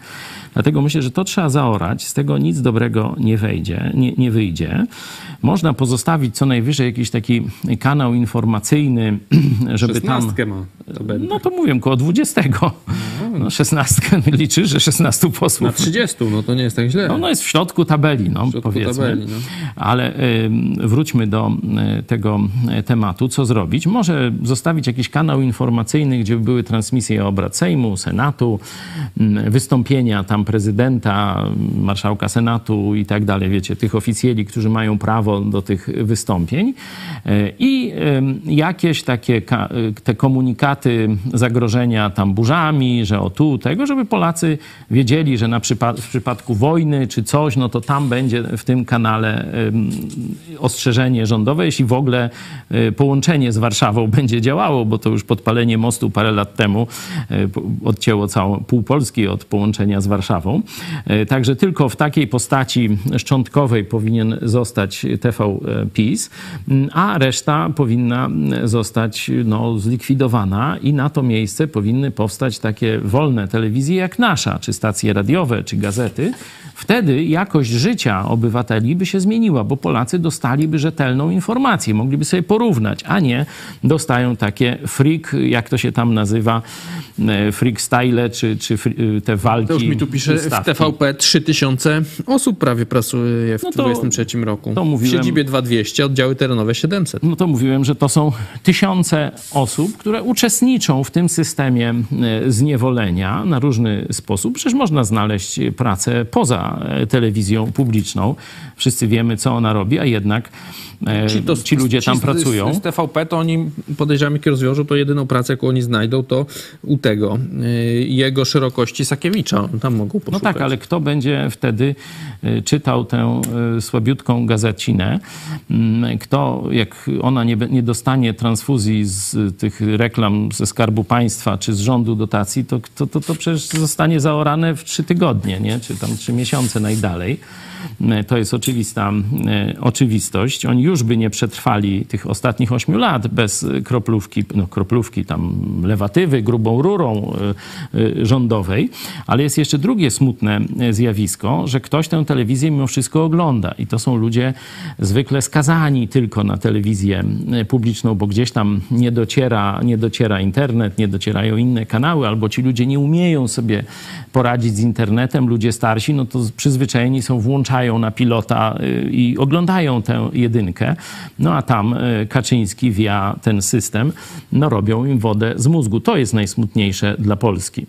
Dlatego myślę, że to trzeba zaorać, z tego nic dobrego nie, wejdzie, nie, nie wyjdzie. Można pozostawić co najwyżej jakiś taki kanał informacyjny, żeby tam... ma. To no to mówię, koło 20. No, 16 liczy, że 16 posłów. Na 30, no to nie jest tak źle. No, no jest w środku tabeli, no, środku powiedzmy. Tabeli, no. Ale wróćmy do tego tematu. Co zrobić? Może zostawić jakiś kanał informacyjny, gdzie były transmisje obrad Sejmu, Senatu, wystąpienia tam prezydenta, marszałka Senatu i tak dalej, wiecie, tych oficjeli, którzy mają prawo do tych wystąpień e, i jakieś takie te komunikaty zagrożenia tam burzami, że o tu, tego, żeby Polacy wiedzieli, że na przypad w przypadku wojny czy coś, no to tam będzie w tym kanale ostrzeżenie rządowe, jeśli w ogóle e, połączenie z Warszawą będzie działało, bo to już podpalenie mostu parę lat temu e, odcięło całą pół Polski od połączenia z Warszawą. Warszawą. E, także tylko w takiej postaci szczątkowej powinien zostać TV e, PiS, a reszta powinna zostać no, zlikwidowana i na to miejsce powinny powstać takie wolne telewizje jak nasza, czy stacje radiowe, czy gazety, wtedy jakość życia obywateli by się zmieniła, bo Polacy dostaliby rzetelną informację, mogliby sobie porównać, a nie dostają takie freak, jak to się tam nazywa, e, freak style, czy, czy te walki. To już mi tu pisze w TVP 3000 osób prawie pracuje w no 2023 roku. To mówiłem, w siedzibie 2200, oddziały terenowe 700. No to mówiłem, że to są tysiące osób, które uczestniczą w tym systemie e, zniewolenia na różny sposób. Przecież można znaleźć pracę poza telewizją publiczną. Wszyscy wiemy, co ona robi, a jednak ci, to, ci ludzie tam ci pracują. Z, z TVP to oni, podejrzewam, jak rozwiążą, to jedyną pracę, jaką oni znajdą, to u tego, jego szerokości Sakiewicza. Tam poszukać. No tak, ale kto będzie wtedy y, czytał tę y, słabiutką gazecinę? Mm, kto, jak ona nie, nie dostanie transfuzji z tych reklam ze Skarbu Państwa czy z rządu dotacji, to, to, to, to przecież zostanie zaorane w trzy tygodnie, nie? czy tam trzy miesiące najdalej. E, to jest oczywista e, oczywistość. Oni już by nie przetrwali tych ostatnich ośmiu lat bez kroplówki, no kroplówki tam lewatywy, grubą rurą e, rządowej. Ale jest jeszcze drugie smutne zjawisko, że ktoś tę telewizję mimo wszystko ogląda. I to są ludzie zwykle skazani tylko na telewizję publiczną, bo gdzieś tam nie dociera, nie dociera internet, nie docierają inne kanały, albo ci ludzie nie umieją sobie poradzić z internetem. Ludzie starsi, no to przyzwyczajeni są włączani włączają na pilota y, i oglądają tę jedynkę. No a tam y, Kaczyński via ten system no, robią im wodę z mózgu. To jest najsmutniejsze dla Polski.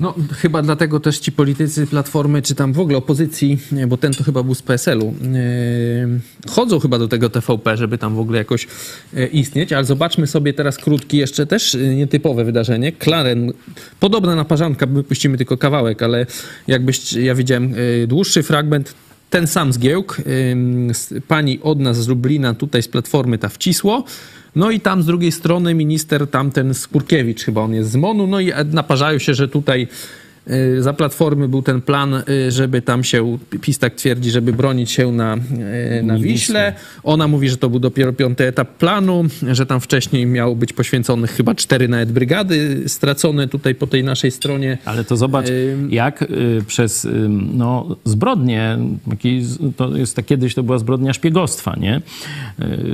No, chyba dlatego też ci politycy Platformy, czy tam w ogóle opozycji, bo ten to chyba był z PSL-u, yy, chodzą chyba do tego TVP, żeby tam w ogóle jakoś yy, istnieć, ale zobaczmy sobie teraz krótki, jeszcze też yy, nietypowe wydarzenie. Klaren, podobna naparzanka, puścimy tylko kawałek, ale jakbyś, ja widziałem yy, dłuższy fragment, ten sam zgiełk, pani od nas z Lublina, tutaj z Platformy, ta wcisło, no i tam z drugiej strony minister tamten Skurkiewicz, chyba on jest z MONU, no i naparzają się, że tutaj za Platformy był ten plan, y, żeby tam się, PiS tak twierdzi, żeby bronić się na, y, na Wiśle. Ona mówi, że to był dopiero piąty etap planu, że tam wcześniej miało być poświęconych chyba cztery nawet brygady stracone tutaj po tej naszej stronie. Ale to zobacz, jak przez no, zbrodnie, to jest tak, kiedyś to była zbrodnia szpiegostwa, nie?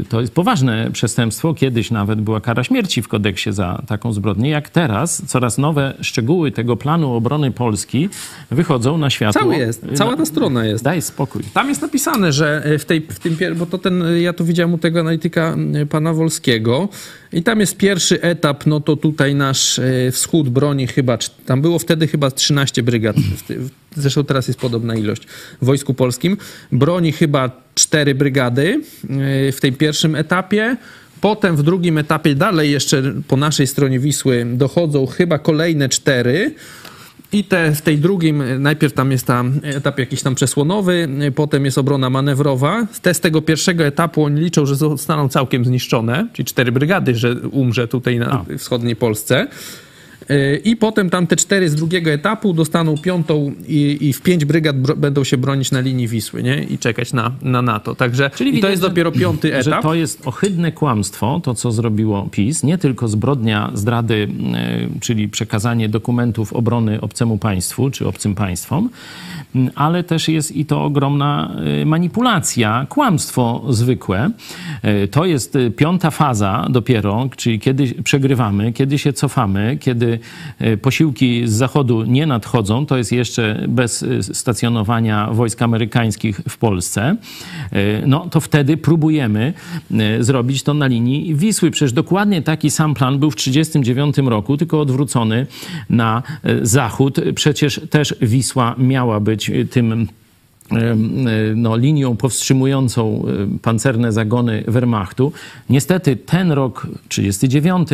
To jest poważne przestępstwo. Kiedyś nawet była kara śmierci w kodeksie za taką zbrodnię. Jak teraz coraz nowe szczegóły tego planu obrony strony Polski wychodzą na światło. Cały jest, cała ta strona jest. Daj spokój. Tam jest napisane, że e, w, tej, w tym, bo to ten, ja tu widziałem u tego analityka pana Wolskiego i tam jest pierwszy etap, no to tutaj nasz e, wschód broni chyba, tam było wtedy chyba 13 brygad, zresztą teraz jest podobna ilość w Wojsku Polskim, broni chyba 4 brygady e, w tym pierwszym etapie, Potem w drugim etapie dalej jeszcze po naszej stronie Wisły dochodzą chyba kolejne cztery. I te, w tej drugim, najpierw tam jest tam etap jakiś tam przesłonowy, potem jest obrona manewrowa. Te z tego pierwszego etapu oni liczą, że zostaną całkiem zniszczone, czyli cztery brygady, że umrze tutaj na wschodniej Polsce. E, I potem tam te cztery z drugiego etapu dostaną piątą i, i w pięć brygad będą się bronić na linii Wisły nie? i czekać na, na NATO. Także Czyli widać, to jest dopiero piąty etap. Że to jest ohydne kłamstwo, to co zrobiło PiS. Nie tylko zbrodnia zdrady, e, czyli przekazanie dokumentów obrony obcemu państwu czy obcym państwom, ale też jest i to ogromna e, manipulacja, kłamstwo zwykłe. To jest piąta faza dopiero, czyli kiedy przegrywamy, kiedy się cofamy, kiedy posiłki z zachodu nie nadchodzą, to jest jeszcze bez stacjonowania wojsk amerykańskich w Polsce, no to wtedy próbujemy zrobić to na linii Wisły. Przecież dokładnie taki sam plan był w 1939 roku, tylko odwrócony na zachód. Przecież też Wisła miała być tym no, linią powstrzymującą e, pancerne zagony Wehrmachtu. Niestety ten rok 39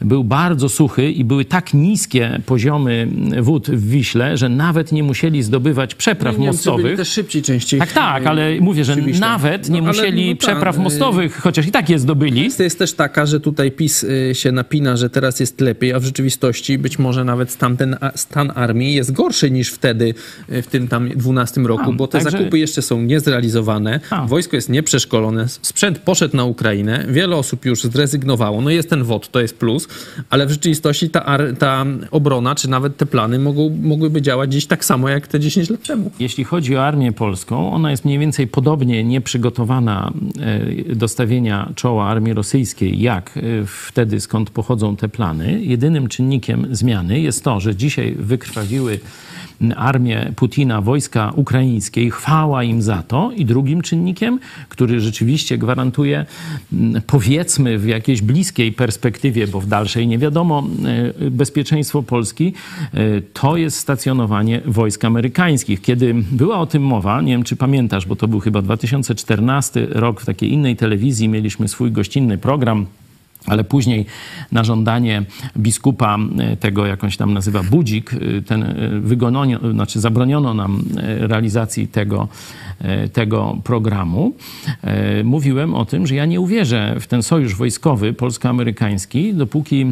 był bardzo suchy i były tak niskie poziomy wód w Wiśle, że nawet nie musieli zdobywać przepraw no, mostowych. Byli też szybciej częściej. Tak, tak, ale mówię, że nawet nie no, musieli no, przepraw tak, mostowych, chociaż i tak je zdobyli. To jest też taka, że tutaj PiS y, się napina, że teraz jest lepiej, a w rzeczywistości być może nawet tamten stan armii jest gorszy niż wtedy y, w tym tam 12 roku, a. bo te Także... zakupy jeszcze są niezrealizowane, A. wojsko jest nieprzeszkolone, sprzęt poszedł na Ukrainę, wiele osób już zrezygnowało. No jest ten WOT, to jest plus, ale w rzeczywistości ta, ta obrona, czy nawet te plany mogą, mogłyby działać dziś tak samo jak te 10 lat temu. Jeśli chodzi o armię polską, ona jest mniej więcej podobnie nieprzygotowana e, do stawienia czoła armii rosyjskiej, jak e, wtedy, skąd pochodzą te plany. Jedynym czynnikiem zmiany jest to, że dzisiaj wykrwawiły armię Putina, wojska ukraińskie i chwała im za to. I drugim czynnikiem, który rzeczywiście gwarantuje, mm, powiedzmy w jakiejś bliskiej perspektywie, bo w dalszej nie wiadomo, e, bezpieczeństwo Polski, e, to jest stacjonowanie wojsk amerykańskich. Kiedy była o tym mowa, nie wiem czy pamiętasz, bo to był chyba 2014 rok w takiej innej telewizji, mieliśmy swój gościnny program ale później na żądanie biskupa e, tego, jakąś tam nazywa Budzik, e, ten e, wygoniono, znaczy zabroniono nam realizacji tego, tego programu. Mówiłem o tym, że ja nie uwierzę w ten sojusz wojskowy polsko-amerykański, dopóki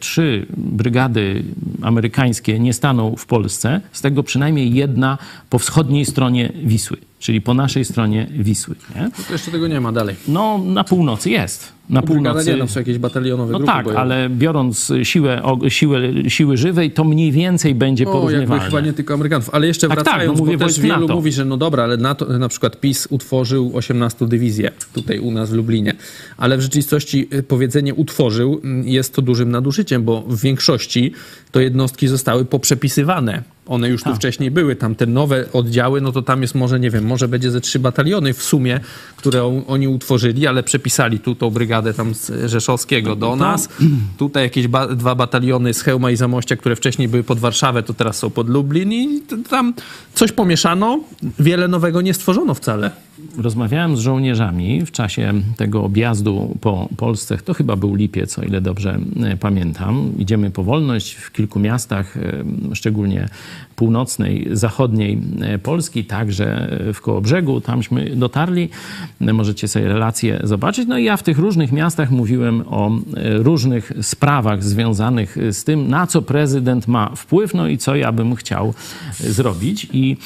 trzy brygady amerykańskie nie staną w Polsce, z tego przynajmniej jedna po wschodniej stronie Wisły, czyli po naszej stronie Wisły. Nie? No to jeszcze tego nie ma dalej. No, na północy jest na północy. Nie, są jakieś batalionowe no grupy tak, bojowe. ale biorąc siłę, siłę, siły żywej, to mniej więcej będzie o, porównywalne. jakby chyba nie tylko Amerykanów. Ale jeszcze tak, wracając, tak, no mówię, bo też wielu NATO. mówi, że no dobra, ale NATO, na przykład PiS utworzył 18 dywizję tutaj u nas w Lublinie. Ale w rzeczywistości y, powiedzenie utworzył mm, jest to dużym nadużyciem, bo w większości to jednostki zostały poprzepisywane one już tu A. wcześniej były. Tam te nowe oddziały, no to tam jest może, nie wiem, może będzie ze trzy bataliony w sumie, które on, oni utworzyli, ale przepisali tu tą brygadę tam z Rzeszowskiego do nas. Tutaj jakieś ba dwa bataliony z Hełma i Zamościa, które wcześniej były pod Warszawę, to teraz są pod Lublin i tam coś pomieszano, wiele nowego nie stworzono wcale. Rozmawiałem z żołnierzami w czasie tego objazdu po Polsce. To chyba był lipiec, o ile dobrze e, pamiętam. Idziemy po wolność w kilku miastach, e, szczególnie północnej, zachodniej e, Polski, także w Kołobrzegu. Tamśmy dotarli. Możecie sobie relacje zobaczyć. No i ja w tych różnych miastach mówiłem o różnych sprawach związanych z tym, na co prezydent ma wpływ, no i co ja bym chciał zrobić. I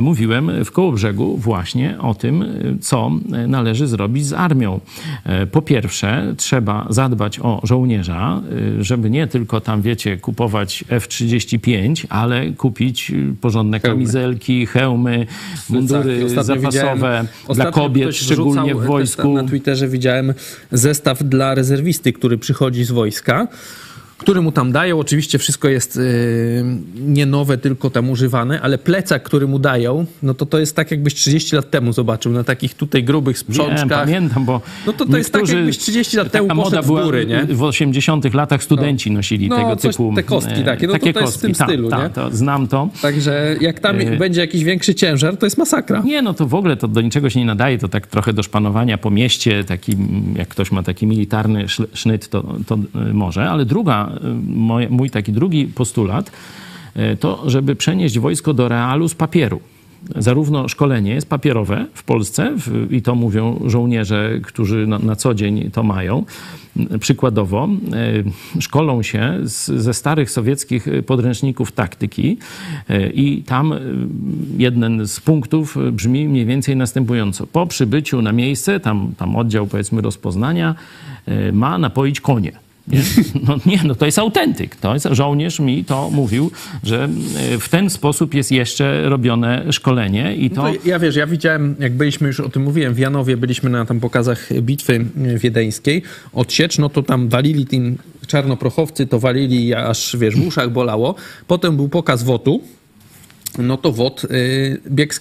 mówiłem w Kołobrzegu właśnie o tym, co należy zrobić z armią. E, po pierwsze, trzeba zadbać o żołnierza, e, żeby nie tylko tam, wiecie, kupować F-35, ale kupić porządne hełmy. kamizelki, hełmy, mundury tak, zapasowe dla kobiet, szczególnie w wojsku. Na Twitterze widziałem zestaw dla rezerwisty, który przychodzi z wojska który mu tam dają. Oczywiście wszystko jest yy, nie nowe, tylko tam używane, ale plecak, który mu dają, no to to jest tak, jakbyś 30 lat temu zobaczył na takich tutaj grubych sprzączkach. Nie, pamiętam, bo No to to jest tak, jakbyś 30 lat temu moda w góry, nie? W 80 latach studenci no. nosili no, tego coś, typu... te kostki takie, no takie to, to jest w tym ta, stylu, ta, nie? Znam to. Także jak tam y będzie jakiś większy ciężar, to jest masakra. Nie, no to w ogóle to do niczego się nie nadaje, to tak trochę do szpanowania po mieście, taki, jak ktoś ma taki militarny sznyt, to, to y, może, ale druga y, mój taki drugi postulat, e, to żeby przenieść wojsko do realu z papieru. Zarówno szkolenie jest papierowe w Polsce w, i to mówią żołnierze, którzy na, na co dzień to mają. Przykładowo e, szkolą się z, ze starych sowieckich podręczników taktyki i tam jeden z punktów brzmi mniej więcej następująco. Po przybyciu na miejsce, tam, tam oddział powiedzmy rozpoznania, ma napoić konie nie? No nie, no to jest autentyk. To jest, żołnierz mi to mówił, że e, w ten sposób jest jeszcze robione szkolenie i to... No to ja wiesz, ja widziałem, jak byliśmy już o tym mówiłem, w Janowie byliśmy na tam pokazach bitwy wiedeńskiej, odsiecz, no to tam walili tym czarnoprochowcy, to walili aż, wiesz, w uszach bolało. Potem był pokaz wotu, no to WOT y, biegł z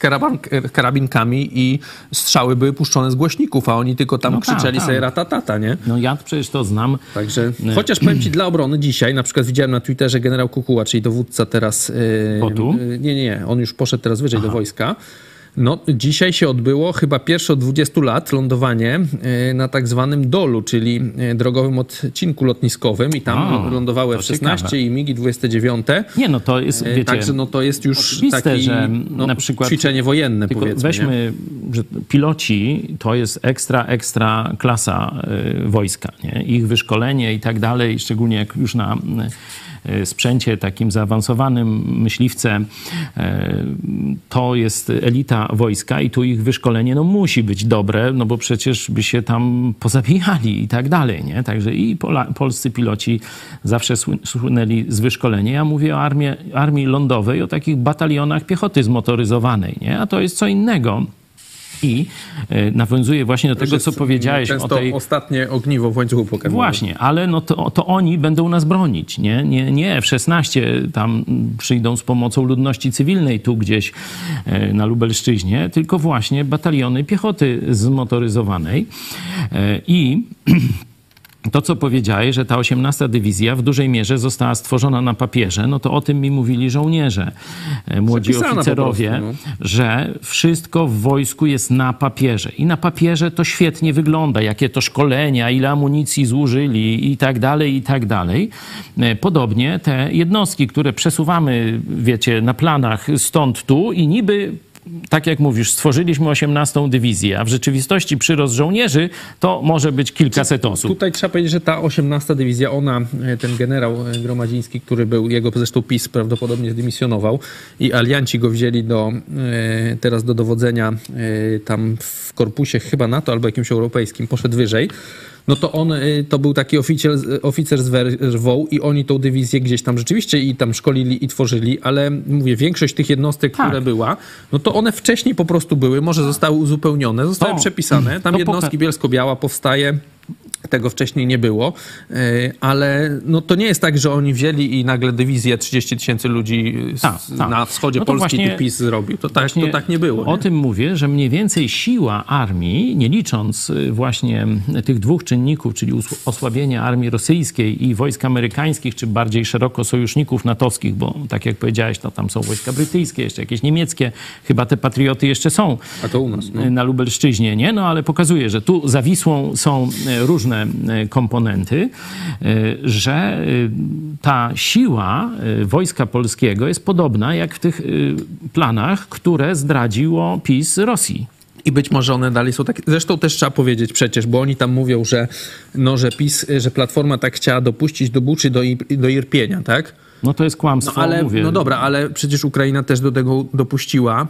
karabinkami i strzały były puszczone z głośników, a oni tylko tam no krzyczeli tak, sobie tak. ratatata, nie? No ja przecież to znam. Także, y, chociaż powiem ci, dla obrony dzisiaj, na przykład widziałem na Twitterze generał Kukuła, czyli dowódca teraz... Y, y, nie, nie, on już poszedł teraz wyżej Aha. do wojska. No, dzisiaj się odbyło chyba pierwsze od 20 lat lądowanie e, na tak zwanym dolu, czyli e, drogowym odcinku lotniskowym i tam lądowały F-16 i MiGi-29. Nie, no to jest, e, wiecie, Także no to jest już takie że no, na przykład, ćwiczenie wojenne, powiedzmy. Weźmy, nie? że piloci to jest ekstra, ekstra klasa wojska, nie? Ich wyszkolenie i tak dalej, szczególnie jak już na sprzęcie takim zaawansowanym, myśliwce, to jest elita wojska i tu ich wyszkolenie no, musi być dobre, no bo przecież by się tam pozabijali i tak dalej, nie? Także i Pola, polscy piloci zawsze słynęli z wyszkolenia. Ja mówię o armii, armii lądowej, o takich batalionach piechoty zmotoryzowanej, nie? A to jest co innego. I e, nawiązuje właśnie do tego, co powiedziałeś o tej... ostatnie ogniwo w łańcuchu pokarmowym. Właśnie, ale no to, to oni będą nas bronić, nie? Nie, nie F-16 tam przyjdą z pomocą ludności cywilnej tu gdzieś e, na Lubelszczyźnie, tylko właśnie bataliony piechoty zmotoryzowanej. E, I to, co powiedziałeś, że ta 18 dywizja w dużej mierze została stworzona na papierze, no to o tym mi mówili żołnierze, e, młodzi Zapisana oficerowie, prostu, no. że wszystko w wojsku jest na papierze. I na papierze to świetnie wygląda, jakie to szkolenia, ile amunicji zużyli i tak dalej, i tak dalej. E, podobnie te jednostki, które przesuwamy, wiecie, na planach stąd tu i niby tak jak mówisz, stworzyliśmy 18 dywizję, a w rzeczywistości przyrost żołnierzy to może być kilkaset osób. Tutaj trzeba powiedzieć, że ta 18 dywizja, ona, e, ten generał e, Gromadziński, który był, jego zresztą PiS prawdopodobnie zdymisjonował i alianci go wzięli do, e, teraz do dowodzenia tam w korpusie chyba NATO albo jakimś europejskim, poszedł wyżej no to on y, to był taki oficer, oficer z werwą i oni tą dywizję gdzieś tam rzeczywiście i tam szkolili i tworzyli, ale mówię, większość tych jednostek, tak. które była, no to one wcześniej po prostu były, może zostały uzupełnione, zostały przepisane. Tam jednostki Bielsko-Biała powstaje tego wcześniej nie było, e, ale no to nie jest tak, że oni wzięli i nagle dywizję 30 tysięcy ludzi ta, ta. na wschodzie no Polski właśnie, PiS zrobił. To tak, to tak nie było. Nie? O tym mówię, że mniej więcej siła armii, nie licząc y, właśnie tych dwóch czynników, czyli osłabienia armii rosyjskiej i wojsk amerykańskich, czy bardziej szeroko sojuszników natowskich, bo tak jak powiedziałeś, to tam są wojska brytyjskie, jeszcze jakieś niemieckie, chyba te patrioty jeszcze są A to u nas, no. na Lubelszczyźnie, nie? No ale pokazuje, że tu za Wisłą są różne e, komponenty, e, że e, ta siła wojska polskiego jest podobna jak w tych planach, które zdradziło PiS Rosji. I być może one dalej są takie. Zresztą też trzeba powiedzieć przecież, bo oni tam mówią, że, no, że PiS, że Platforma tak chciała dopuścić do Buczy, do, do Irpienia, tak? No to jest kłamstwo, no, ale, mówię. No dobra, ale przecież Ukraina też do tego dopuściła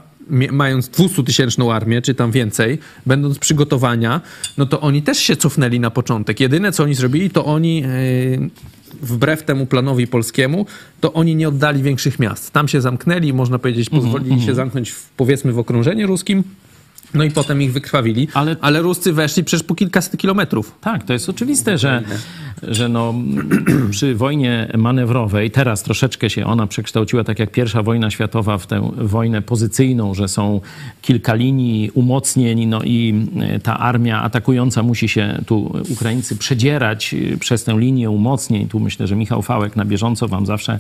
mając 200-tysięczną armię, czy tam więcej, będąc przygotowania, no to oni też się cofnęli na początek. Jedyne, co oni zrobili, to oni yy, wbrew temu planowi polskiemu, to oni nie oddali większych miast. Tam się zamknęli, można powiedzieć, mhm, pozwolili mm -hmm. się zamknąć w, powiedzmy w okrążeniu ruskim, no i potem ich wykrwawili, ale, ale Ruscy weszli przecież po kilkaset kilometrów. Tak, to jest oczywiste, że, że no, przy wojnie manewrowej, teraz troszeczkę się ona przekształciła, tak jak pierwsza wojna światowa, w tę wojnę pozycyjną, że są kilka linii umocnień, no i e, ta armia atakująca musi się tu Ukraińcy przedzierać e, przez tę linię umocnień. Tu myślę, że Michał Fałek na bieżąco wam zawsze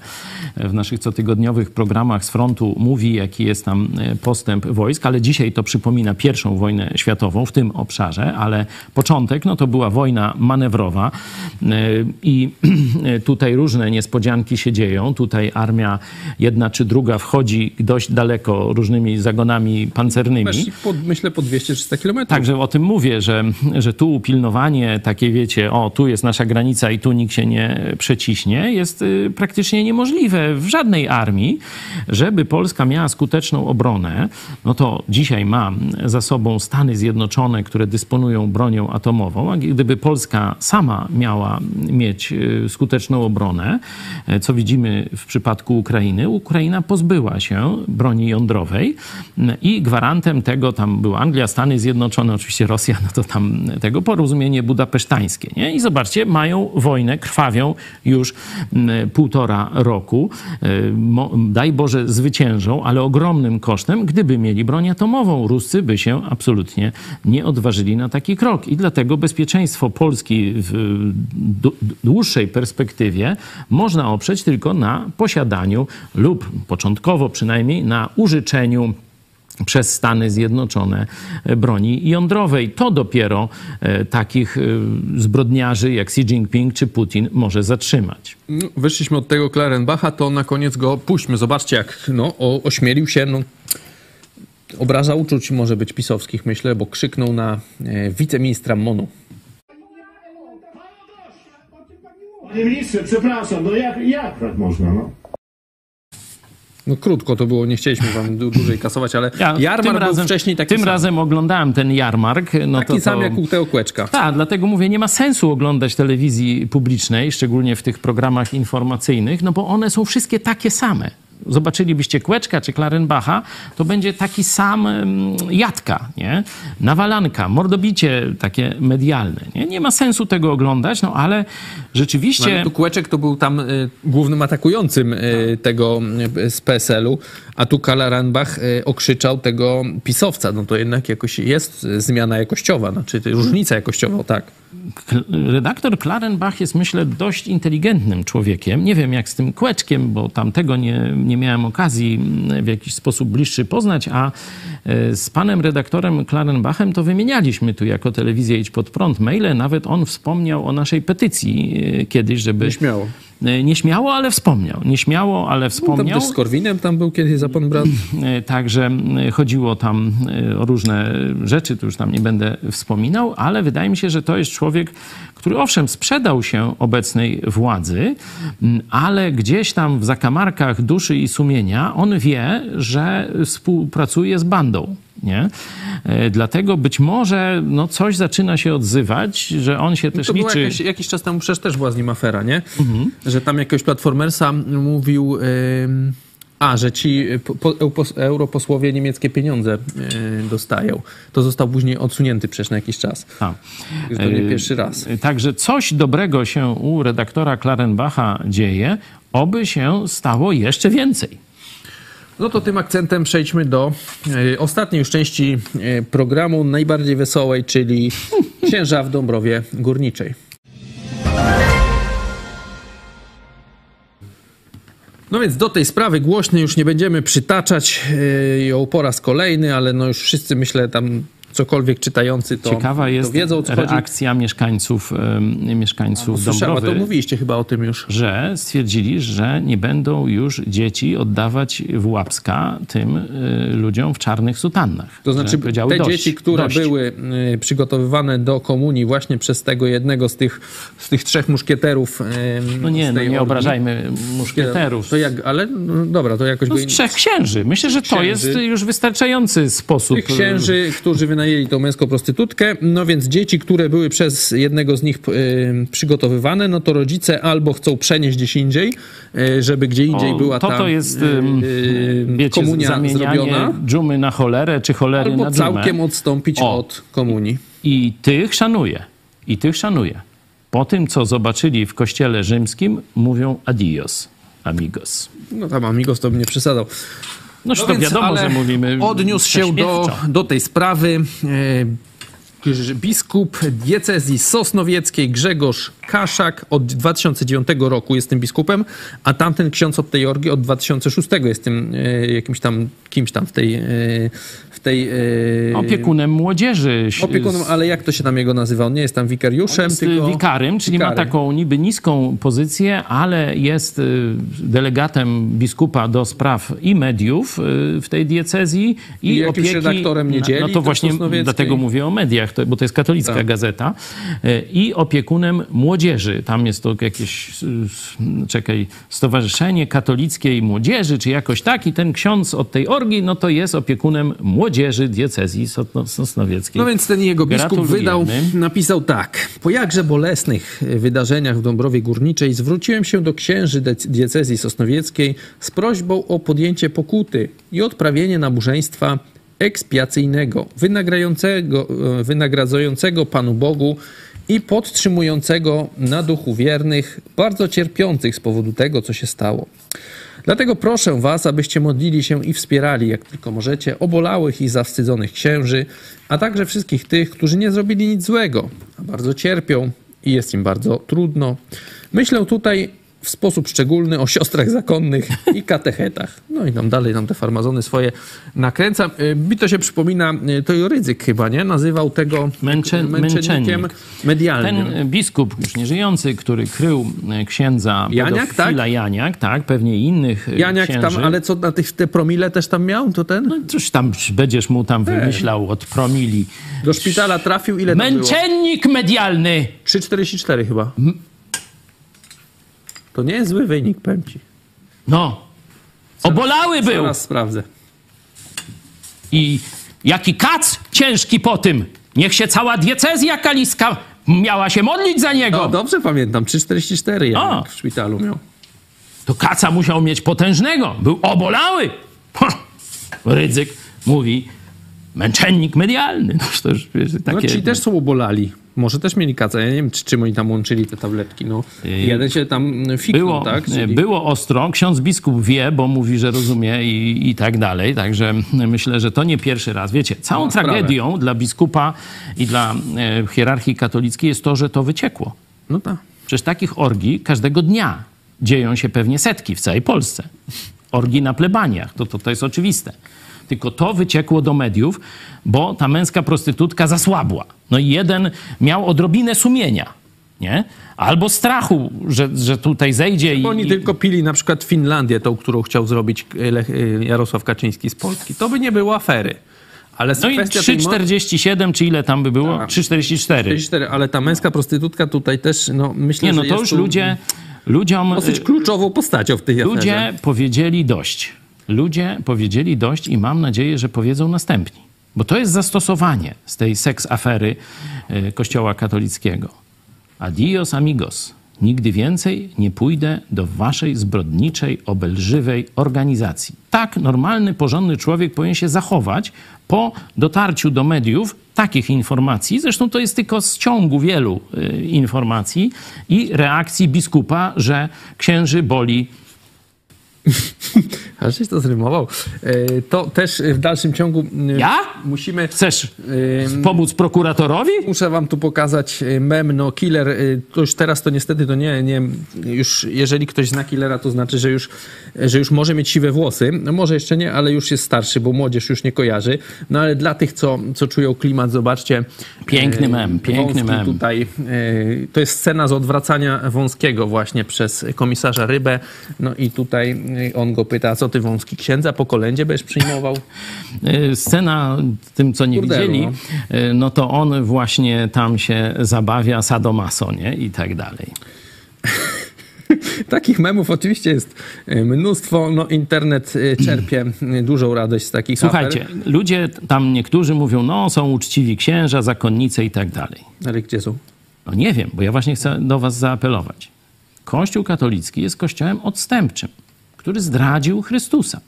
w naszych cotygodniowych programach z frontu mówi, jaki jest tam e, postęp wojsk, ale dzisiaj to przypomina pierwszą wojnę światową w tym obszarze, ale początek no to była wojna manewrowa e, i tutaj różne niespodzianki się dzieją. Tutaj armia jedna czy druga wchodzi dość daleko różnymi zagonami pancernymi. myślę po 200-300 kilometrów. Także o tym mówię, że, że tu pilnowanie takie, wiecie, o tu jest nasza granica i tu nikt się nie przeciśnie, jest y, praktycznie niemożliwe w żadnej armii, żeby Polska miała skuteczną obronę. No to dzisiaj ma za sobą Stany Zjednoczone, które dysponują bronią atomową, a gdyby Polska sama miała mieć e, skuteczną obronę, e, co widzimy w przypadku Ukrainy, Ukraina pozbyła się broni jądrowej i gwarantem tego tam była Anglia, Stany Zjednoczone, oczywiście Rosja, no to tam tego porozumienie budapesztańskie. Nie? I zobaczcie, mają wojnę, krwawią już półtora roku. E, daj Boże, zwyciężą, ale ogromnym kosztem. Gdyby mieli broń atomową, Ruscy by się absolutnie nie odważyli na taki krok. I dlatego bezpieczeństwo Polski w dłuższej perspektywie można oprzeć tylko na posiadaniu lub początkowo przynajmniej na użyczeniu przez Stany Zjednoczone broni jądrowej. To dopiero e, takich e, zbrodniarzy jak Xi Jinping czy Putin może zatrzymać. No, wyszliśmy od tego Klarenbacha, to na koniec go puśćmy. Zobaczcie, jak no, ośmielił się no, Obraza uczuć może być pisowskich, myślę, bo krzyknął na e, wiceministra MONU. Panie ministrze, przepraszam, no jak, jak tak można, no? No krótko to było, nie chcieliśmy wam dłużej kasować, ale ja, jarmark tym razem, był wcześniej taki Tym sam. razem oglądałem ten jarmark. No taki to, sam jak u Teo Kłeczka. Tak, dlatego mówię, nie ma sensu oglądać telewizji publicznej, szczególnie w tych programach informacyjnych, no bo one są wszystkie takie same zobaczylibyście Kłeczka czy Klarenbacha, to będzie taki sam jadka, nie? nawalanka, mordobicie takie medialne. Nie, nie ma sensu tego oglądać, no ale rzeczywiście... No, ale tu Kłeczek to był tam y, głównym atakującym y, tego y, z PSL-u, a tu Klarenbach y, okrzyczał tego pisowca. No to jednak jakoś jest zmiana jakościowa, znaczy różnica jakościowa, tak redaktor Klarenbach jest, myślę, dość inteligentnym człowiekiem. Nie wiem, jak z tym kłeczkiem, bo tamtego nie, nie miałem okazji w jakiś sposób bliższy poznać, a e, z panem redaktorem Klarenbachem to wymienialiśmy tu jako telewizja Idź Pod Prąd maile. Nawet on wspomniał o naszej petycji e, kiedyś, żeby... Nieśmiało. E, nieśmiało, ale wspomniał. Nieśmiało, ale wspomniał. No, tam też z Korwinem tam był kiedyś za pan brat. Także chodziło tam o różne rzeczy, tu już tam nie będę wspominał, ale wydaje mi się, że to jest człowiek, który owszem sprzedał się obecnej władzy, ale gdzieś tam w zakamarkach duszy i sumienia on wie, że współpracuje z bandą. Nie? E, dlatego być może no, coś zaczyna się odzywać, że on się też to liczy. Jakiś, jakiś czas temu przecież też była z nim afera, nie? Mhm. Że tam jakiegoś platformersa mówił. Yy a, że ci europosłowie niemieckie pieniądze e, dostają. To został później odsunięty przecież na jakiś czas. A. To nie e, pierwszy raz. Także coś dobrego się u redaktora Klarenbacha dzieje, oby się stało jeszcze więcej. No to tym akcentem przejdźmy do e, ostatniej już części programu, najbardziej wesołej, czyli Księża w Dąbrowie Górniczej. No więc do tej sprawy głośnej już nie będziemy przytaczać e, ją po raz kolejny, ale no już wszyscy myślę tam cokolwiek czytający to, Ciekawa jest to wiedzą, reakcja chodzi. mieszkańców, y, mieszkańców no, Dąbrowy. to mówiliście chyba o tym już. Że stwierdzili, że nie będą już dzieci oddawać w łapska tym y, ludziom w czarnych sutannach. To znaczy te dość, dzieci, które dość. były y, przygotowywane do komunii właśnie przez tego jednego z tych, z tych trzech muszkieterów. no nie, no nie obrażajmy muszkieterów. To jak, ale no dobra, to jakoś... No z trzech księży. Myślę, że to jest już wystarczający sposób. Tych księży, którzy wynajęli wynajęli tą męską prostytutkę, no więc dzieci, które były przez jednego z nich y, przygotowywane, no to rodzice albo chcą przenieść gdzieś indziej, y, żeby gdzie indziej o, była to ta to jest, y, wiecie, komunia zrobiona. dżumy na cholerę, czy cholery albo na dżumę. całkiem odstąpić o. od komunii. I tych szanuję. I tych szanuję. Po tym, co zobaczyli w kościele rzymskim, mówią adios, amigos. No tam amigos to bym nie przesadzał. No, no to więc, wiadomo, że mówimy. Odniósł się do, do tej sprawy e, biskup diecezji sosnowieckiej Grzegorz Kaszak od 2009 roku jest tym biskupem, a tamten ksiądz od tej orgi od 2006 jest tym e, jakimś tam kimś tam w tej, e, w tej e, opiekunem młodzieży. Opiekunem, ale jak to się tam jego nazywa? On nie jest tam wikariuszem, jest tylko wikarym, czyli ma taką niby niską pozycję, ale jest delegatem biskupa do spraw i mediów w tej diecezji i, I opieki redaktorem niedzieli. No to właśnie dlatego mówię o mediach, bo to jest katolicka tak. gazeta i opiekunem młodzieży. Tam jest to jakieś, czekaj, Stowarzyszenie Katolickiej Młodzieży, czy jakoś tak. I ten ksiądz od tej orgi, no to jest opiekunem młodzieży diecezji sosnowieckiej. No więc ten jego biskup wydał, napisał tak. Po jakże bolesnych wydarzeniach w Dąbrowie Górniczej zwróciłem się do księży diecezji sosnowieckiej z prośbą o podjęcie pokuty i odprawienie nabożeństwa ekspiacyjnego, wynagradzającego, wynagradzającego Panu Bogu i podtrzymującego na duchu wiernych, bardzo cierpiących z powodu tego, co się stało. Dlatego proszę Was, abyście modlili się i wspierali, jak tylko możecie, obolałych i zawstydzonych księży, a także wszystkich tych, którzy nie zrobili nic złego, a bardzo cierpią i jest im bardzo trudno. Myślę tutaj w sposób szczególny o siostrach zakonnych i katechetach. No i tam dalej nam te farmazony swoje nakręca. Y, mi to się przypomina, y, to Rydzyk chyba, nie? Nazywał tego Męcze, męczennikiem medialnym. Ten biskup już nieżyjący, który krył y, księdza Janiak, tak? Janiak, tak, pewnie innych Janiak księży. tam, ale co na tych, te promile też tam miał, to ten? No coś tam będziesz mu tam wymyślał od promili. Do szpitala trafił, ile Męczennik medialny! 3,44 chyba. To nie jest zły wynik, powiem ci. No. Obolały był. Teraz sprawdzę. I jaki kac ciężki po tym. Niech się cała diecezja kaliska miała się modlić za niego. No dobrze pamiętam, 3,44 O. jak w szpitalu miał. To kaca musiał mieć potężnego. Był obolały. Ha! Rydzyk mówi, męczennik medialny. No to już wiesz, No takie... ci też są obolali. Może też mieli kaca. Ja nie wiem, czy, czym oni tam łączyli te tabletki. No, jeden się tam fiknął, Było, tak? Czyli- było ostro. Ksiądz biskup wie, bo mówi, że rozumie i, i tak dalej. Także myślę, że to nie pierwszy raz. Wiecie, całą sprawę. tragedią dla biskupa i dla e, hierarchii katolickiej jest to, że to wyciekło. No tak. Przecież takich orgii każdego dnia dzieją się pewnie setki w całej Polsce. Orgii na plebaniach, to, to, to jest oczywiste. Tylko to wyciekło do mediów, bo ta męska prostytutka zasłabła. No i jeden miał odrobinę sumienia, nie? Albo strachu, że, że tutaj zejdzie i... Oni tylko pili na przykład Finlandię, tą, którą chciał zrobić e, Lech, e, Jarosław Kaczyński z Polski. To by nie było afery. Ale No i kwestia tej mo- 3,47 czy ile tam by było? Tak. 3,44. 44, ale ta męska prostytutka tutaj też, no myślę, Nie, no że to już ludzie... Ludziom, dosyć kluczową postacią w tej aferze. Ludzie powiedzieli dość. Ludzie powiedzieli dość i mam nadzieję, że powiedzą następni. Bo to jest zastosowanie z tej seks afery y, Kościoła katolickiego. Adios amigos. Nigdy więcej nie pójdę do waszej zbrodniczej, obelżywej organizacji. Tak normalny, porządny człowiek powinien się zachować po dotarciu do mediów takich informacji. Zresztą to jest tylko z ciągu wielu y, informacji i reakcji biskupa, że księży boli Ale żeś to zrymował. E, To też w dalszym ciągu e, Ja? musimy... Chcesz pomóc prokuratorowi? Muszę wam tu pokazać e, mem, no killer, to już teraz to niestety to nie, nie, już jeżeli ktoś zna killera, to znaczy, że już, że już może mieć siwe włosy, no może jeszcze nie, ale już jest starszy, bo młodzież już nie kojarzy, no ale dla tych, co, co czują klimat, zobaczcie. Piękny mem, piękny mem. Tutaj, to jest scena z odwracania Wąskiego właśnie przez komisarza Rybę, no i tutaj e, on go pyta, co ty Wąski, księdza po kolędzie będziesz przyjmował? Y, Scena, tym co nie Burdelu, widzieli, y, no to on właśnie tam się zabawia sadomaso, nie? I tak dalej. Takich memów oczywiście jest mnóstwo. No, internet czerpie dużą radość z takich Słuchajcie, afer. ludzie tam niektórzy mówią, no są uczciwi księża, zakonnice i tak dalej. Ale gdzie są? No nie wiem, bo ja właśnie chcę do was zaapelować. Kościół katolicki jest kościołem odstępczym, który zdradził Chrystusa.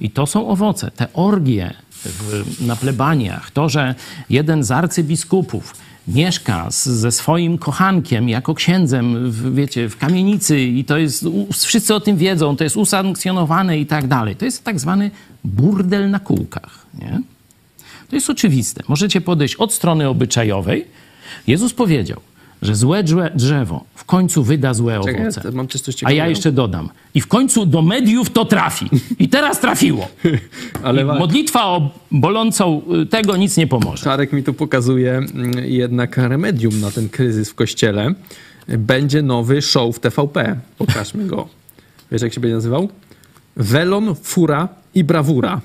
I to są owoce. Te orgie w, na plebaniach, to, że jeden z arcybiskupów mieszka z, ze swoim kochankiem jako księdzem, w, wiecie, w kamienicy i to jest, wszyscy o tym wiedzą, to jest usankcjonowane i tak dalej. To jest tak zwany burdel na kółkach, nie? To jest oczywiste. Możecie podejść od strony obyczajowej. Jezus powiedział, że złe drze- drzewo w końcu wyda złe Czekaj, owoce. ja mam coś A ciekawego. ja jeszcze dodam. I w końcu do mediów to trafi. I teraz trafiło. Ale I wa- modlitwa o bolącą y, tego nic nie pomoże. Czarek mi tu pokazuje mm, jednak remedium na ten kryzys w kościele. Będzie nowy show w TVP. Pokażmy go. Wiesz, jak się będzie nazywał? Welon, fura i brawura.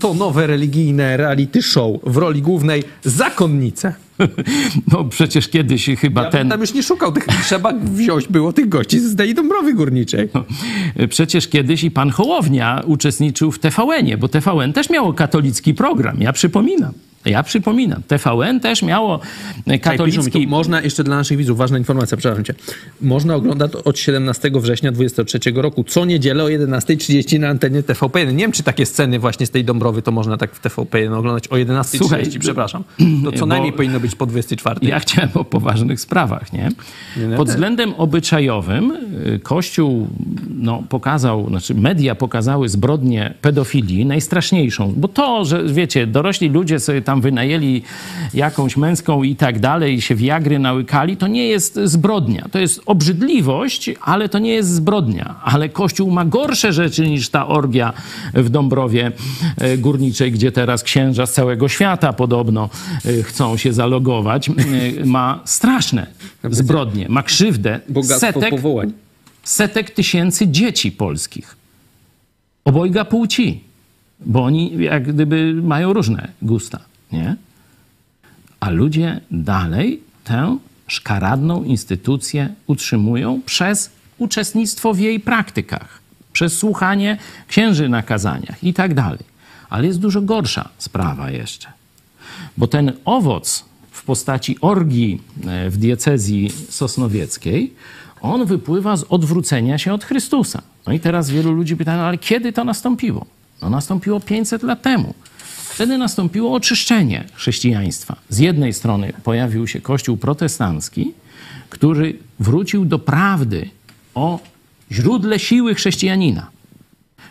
To nowe religijne reality show w roli głównej zakonnice. No przecież kiedyś chyba Ja ten... tam już nie szukał tych, trzeba wziąć było tych gości z tej Dąbrowy Górniczej. Przecież kiedyś i pan Hołownia uczestniczył w TVN-ie, bo TVN też miało katolicki program. Ja przypominam. Ja przypominam. TVN też miało e, katolicki... można, jeszcze dla naszych widzów, ważna informacja, przepraszam cię. Można oglądać od 17 września 2023 roku, co niedzielę o 11.30 na antenie TVP. Nie wiem, czy takie sceny właśnie z tej Dąbrowy to można tak w TVP oglądać o 11.30, Słuchaj, przepraszam. To co najmniej powinno być po 24. Ja chciałem o poważnych sprawach, nie? Pod względem obyczajowym y, Kościół no, pokazał, znaczy media pokazały zbrodnię pedofilii najstraszniejszą, bo to, że wiecie, dorośli ludzie sobie tam wynajęli jakąś męską i tak dalej, i się wiagry nałykali, to nie jest zbrodnia. To jest obrzydliwość, ale to nie jest zbrodnia. Ale Kościół ma gorsze rzeczy niż ta orgia w Dąbrowie e, Górniczej, gdzie teraz księża z całego świata podobno e, chcą się zalogować. E, Ma straszne zbrodnie, ma krzywdę setek, setek tysięcy dzieci polskich. Obojga płci, bo oni jak gdyby mają różne gusta, nie? A ludzie dalej tę szkaradną instytucję utrzymują przez uczestnictwo w jej praktykach, przez słuchanie księży na kazaniach i tak dalej. Ale jest dużo gorsza sprawa jeszcze. Bo ten owoc w postaci orgii e, w diecezji sosnowieckiej, on wypływa z odwrócenia się od Chrystusa. No i teraz wielu ludzi pyta, no ale kiedy to nastąpiło? No nastąpiło 500 lat temu. Wtedy nastąpiło oczyszczenie chrześcijaństwa. Z jednej strony pojawił się Kościół protestancki, który wrócił do prawdy o źródle siły chrześcijanina.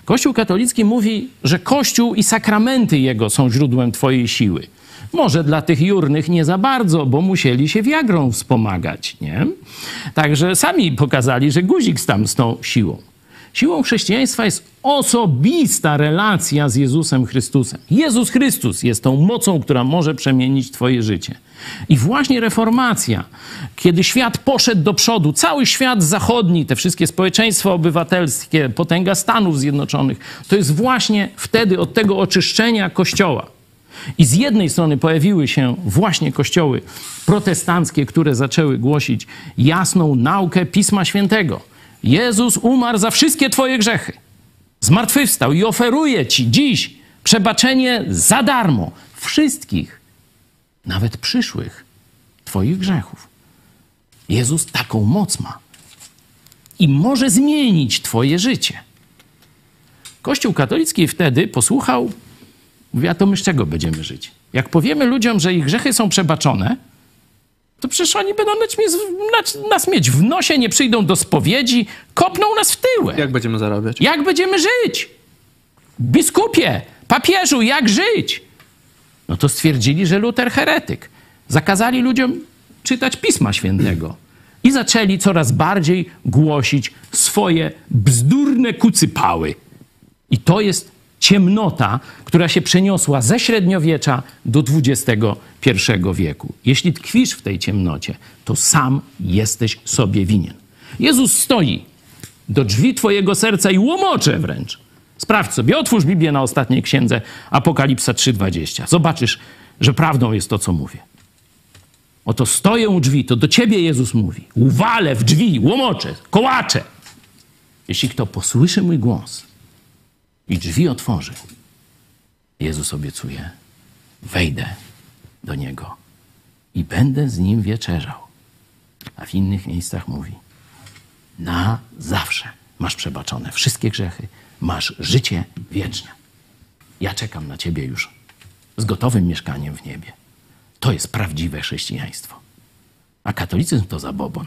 Kościół katolicki mówi, że Kościół i sakramenty jego są źródłem Twojej siły. Może dla tych jurnych nie za bardzo, bo musieli się wiagrą wspomagać, nie? Także sami pokazali, że guzik tam z tą siłą. Siłą chrześcijaństwa jest osobista relacja z Jezusem Chrystusem. Jezus Chrystus jest tą mocą, która może przemienić Twoje życie. I właśnie reformacja, kiedy świat poszedł do przodu, cały świat zachodni, te wszystkie społeczeństwa obywatelskie, potęga Stanów Zjednoczonych, to jest właśnie wtedy od tego oczyszczenia Kościoła. I z jednej strony pojawiły się właśnie kościoły protestanckie, które zaczęły głosić jasną naukę Pisma Świętego. Jezus umarł za wszystkie Twoje grzechy. Zmartwychwstał i oferuje Ci dziś przebaczenie za darmo wszystkich, nawet przyszłych Twoich grzechów. Jezus taką moc ma i może zmienić Twoje życie. Kościół katolicki wtedy posłuchał, mówi, a to my z czego będziemy żyć? Jak powiemy ludziom, że ich grzechy są przebaczone, to przecież oni będą nas mieć w nosie, nie przyjdą do spowiedzi, kopną nas w tyłek. Jak będziemy zarabiać? Jak będziemy żyć? Biskupie, papieżu, jak żyć? No to stwierdzili, że Luter heretyk. Zakazali ludziom czytać Pisma Świętego. I zaczęli coraz bardziej głosić swoje bzdurne kucypały. I to jest ciemnota, która się przeniosła ze średniowiecza do XXI wieku. Jeśli tkwisz w tej ciemnocie, to sam jesteś sobie winien. Jezus stoi do drzwi twojego serca i łomocze wręcz. Sprawdź sobie, otwórz Biblię na ostatniej księdze Apokalipsa 3:20. Zobaczysz, że prawdą jest to, co mówię. Oto stoję u drzwi, to do ciebie Jezus mówi. Uwalę w drzwi, łomoczę, kołaczę. Jeśli kto posłyszy mój głos i drzwi otworzy, Jezus obiecuje, wejdę do niego i będę z nim wieczerzał. A w innych miejscach mówi, na zawsze masz przebaczone wszystkie grzechy, masz życie wieczne. Ja czekam na ciebie już z gotowym mieszkaniem w niebie. To jest prawdziwe chrześcijaństwo. A katolicyzm to zabobon.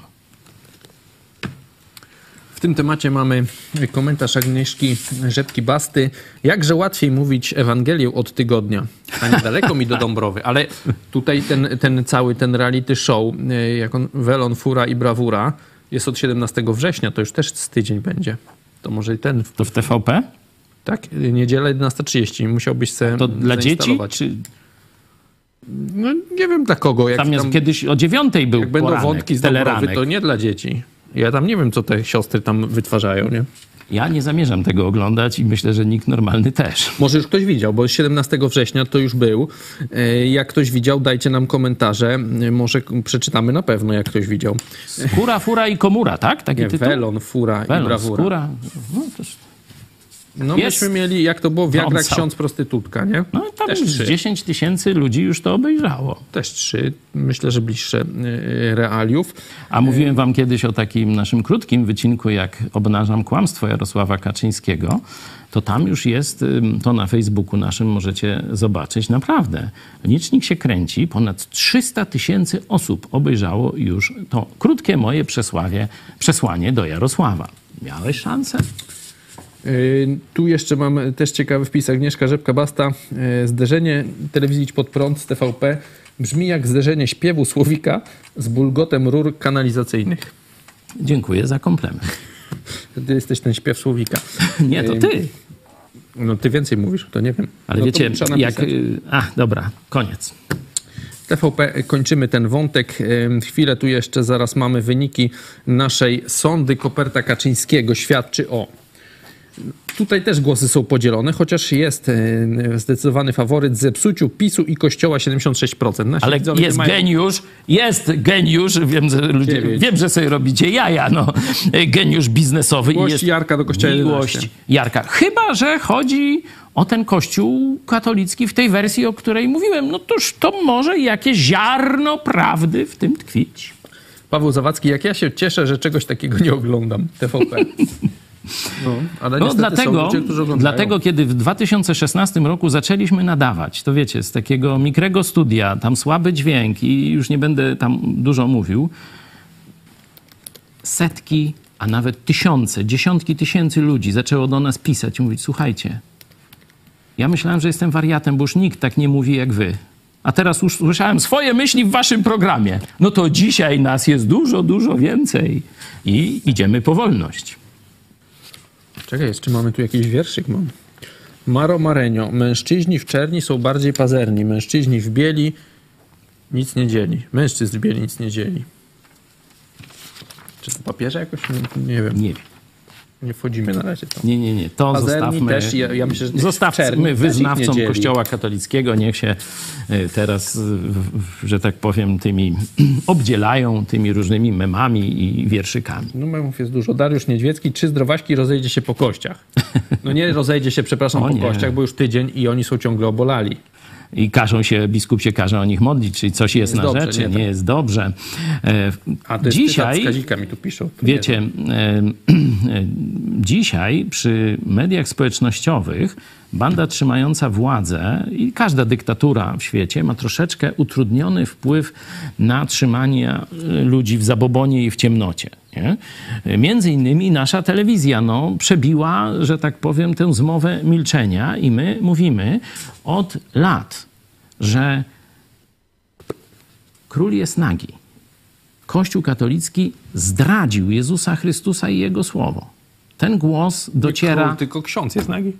W tym temacie mamy komentarz Agnieszki Rzepki-Basty. Jakże łatwiej mówić Ewangelię od tygodnia, a niedaleko mi do Dąbrowy. Ale tutaj ten, ten cały ten reality show, e, jak on, Welon, Fura i Brawura, jest od 17 września, to już też z tydzień będzie. To może i ten... To w TVP? Tak, niedziela 11.30. Musiałbyś sobie To dla dzieci? Czy... No nie wiem dla kogo. Jak tam jest tam, kiedyś o dziewiątej był Jak będą poranek, wątki z Dąbrowy, to nie dla dzieci. Ja tam nie wiem, co te siostry tam wytwarzają, nie? Ja nie zamierzam tego oglądać i myślę, że nikt normalny też. Może już ktoś widział, bo 17 września to już był. E, jak ktoś widział, dajcie nam komentarze. E, może przeczytamy na pewno, jak ktoś widział. Skóra, fura i komura, tak? Taki nie, tytuł? Welon, fura Welon, i brawura. Skóra. No, no jest... myśmy mieli, jak to było, Viagra no, ksiądz prostytutka, nie? No tam Też 10 tysięcy ludzi już to obejrzało. Też trzy. Myślę, że bliższe y, realiów. A mówiłem wam kiedyś o takim naszym krótkim wycinku, jak obnażam kłamstwo Jarosława Kaczyńskiego. To tam już jest, to na Facebooku naszym możecie zobaczyć. Naprawdę, licznik się kręci. Ponad 300 tysięcy osób obejrzało już to krótkie moje przesławie, przesłanie do Jarosława. Miałeś szansę? Yy, tu jeszcze mam też ciekawy wpis. Agnieszka Rzepka-Basta. Yy, zderzenie telewizji pod prąd z TVP brzmi jak zderzenie śpiewu słowika z bulgotem rur kanalizacyjnych. Dziękuję za komplement. Ty jesteś ten śpiew słowika. Nie, to ty. No ty więcej mówisz, to nie wiem. Ale no, wiecie, jak... A, dobra, koniec. TVP kończymy ten wątek. Chwilę tu jeszcze, zaraz mamy wyniki naszej sądy. Koperta Kaczyńskiego świadczy o Tutaj też głosy są podzielone, chociaż jest e, zdecydowany faworyt zepsuciu PiSu i Kościoła 76%. Nasi Ale jest mają- geniusz, jest geniusz, wiem, że ludzie, wiem, że sobie robicie jaja, no. Geniusz biznesowy. i Miłość jest Jarka do Kościoła Miłość 11. Jarka. Chyba, że chodzi o ten kościół katolicki w tej wersji, o której mówiłem. No toż to może jakieś ziarno prawdy w tym tkwić. Paweł Zawadzki, jak ja się cieszę, że czegoś takiego nie oglądam. TVP. No, ale No dlatego, ludzie, dlatego, kiedy w 2016 roku zaczęliśmy nadawać, to wiecie, z takiego mikrego studia, tam słaby dźwięk i już nie będę tam dużo mówił, setki, a nawet tysiące, dziesiątki tysięcy ludzi zaczęło do nas pisać i mówić, słuchajcie, ja myślałem, że jestem wariatem, bo już nikt tak nie mówi jak wy. A teraz już słyszałem swoje myśli w waszym programie. No to dzisiaj nas jest dużo, dużo więcej. I idziemy po wolność. Czekaj, jeszcze mamy tu jakiś wierszyk mam. Maro Marenio. Mężczyźni w czerni są bardziej pazerni. Mężczyźni w bieli nic nie dzieli. Mężczyzn w bieli nic nie dzieli. Czy to papieża jakoś? Nie, nie wiem. Nie wiem. Nie wchodzimy na razie. To. Nie, nie, nie. To Pazerni zostawmy. też, ja- ja myślę, zostawmy wyznawcom. Kościoła katolickiego. Niech się y, teraz, w- że tak powiem, tymi obdzielają tymi różnymi memami i wierszykami. No memów jest dużo. Dariusz Niedźwiecki. Czy zdrowaśki rozejdzie się po kościach? No nie rozejdzie się, przepraszam, O po nie. kościach, bo już tydzień i oni są ciągle obolali. I każą się, biskup się każe o nich modlić, czyli coś jest, na dobrze, rzeczy, nie nie, tak. jest dobrze. E, A to jest Dzisiaj... Mi tu piszą. Wiecie, e, dzisiaj przy mediach społecznościowych banda trzymająca władzę i każda dyktatura w świecie ma troszeczkę utrudniony wpływ na trzymanie e, ludzi w zabobonie i w ciemnocie. Nie? Między innymi nasza telewizja no, przebiła, że tak powiem, tę zmowę milczenia i my mówimy od lat, że król jest nagi. Kościół katolicki zdradził Jezusa Chrystusa i Jego słowo. Ten głos dociera. Król, tylko ksiądz jest nagi.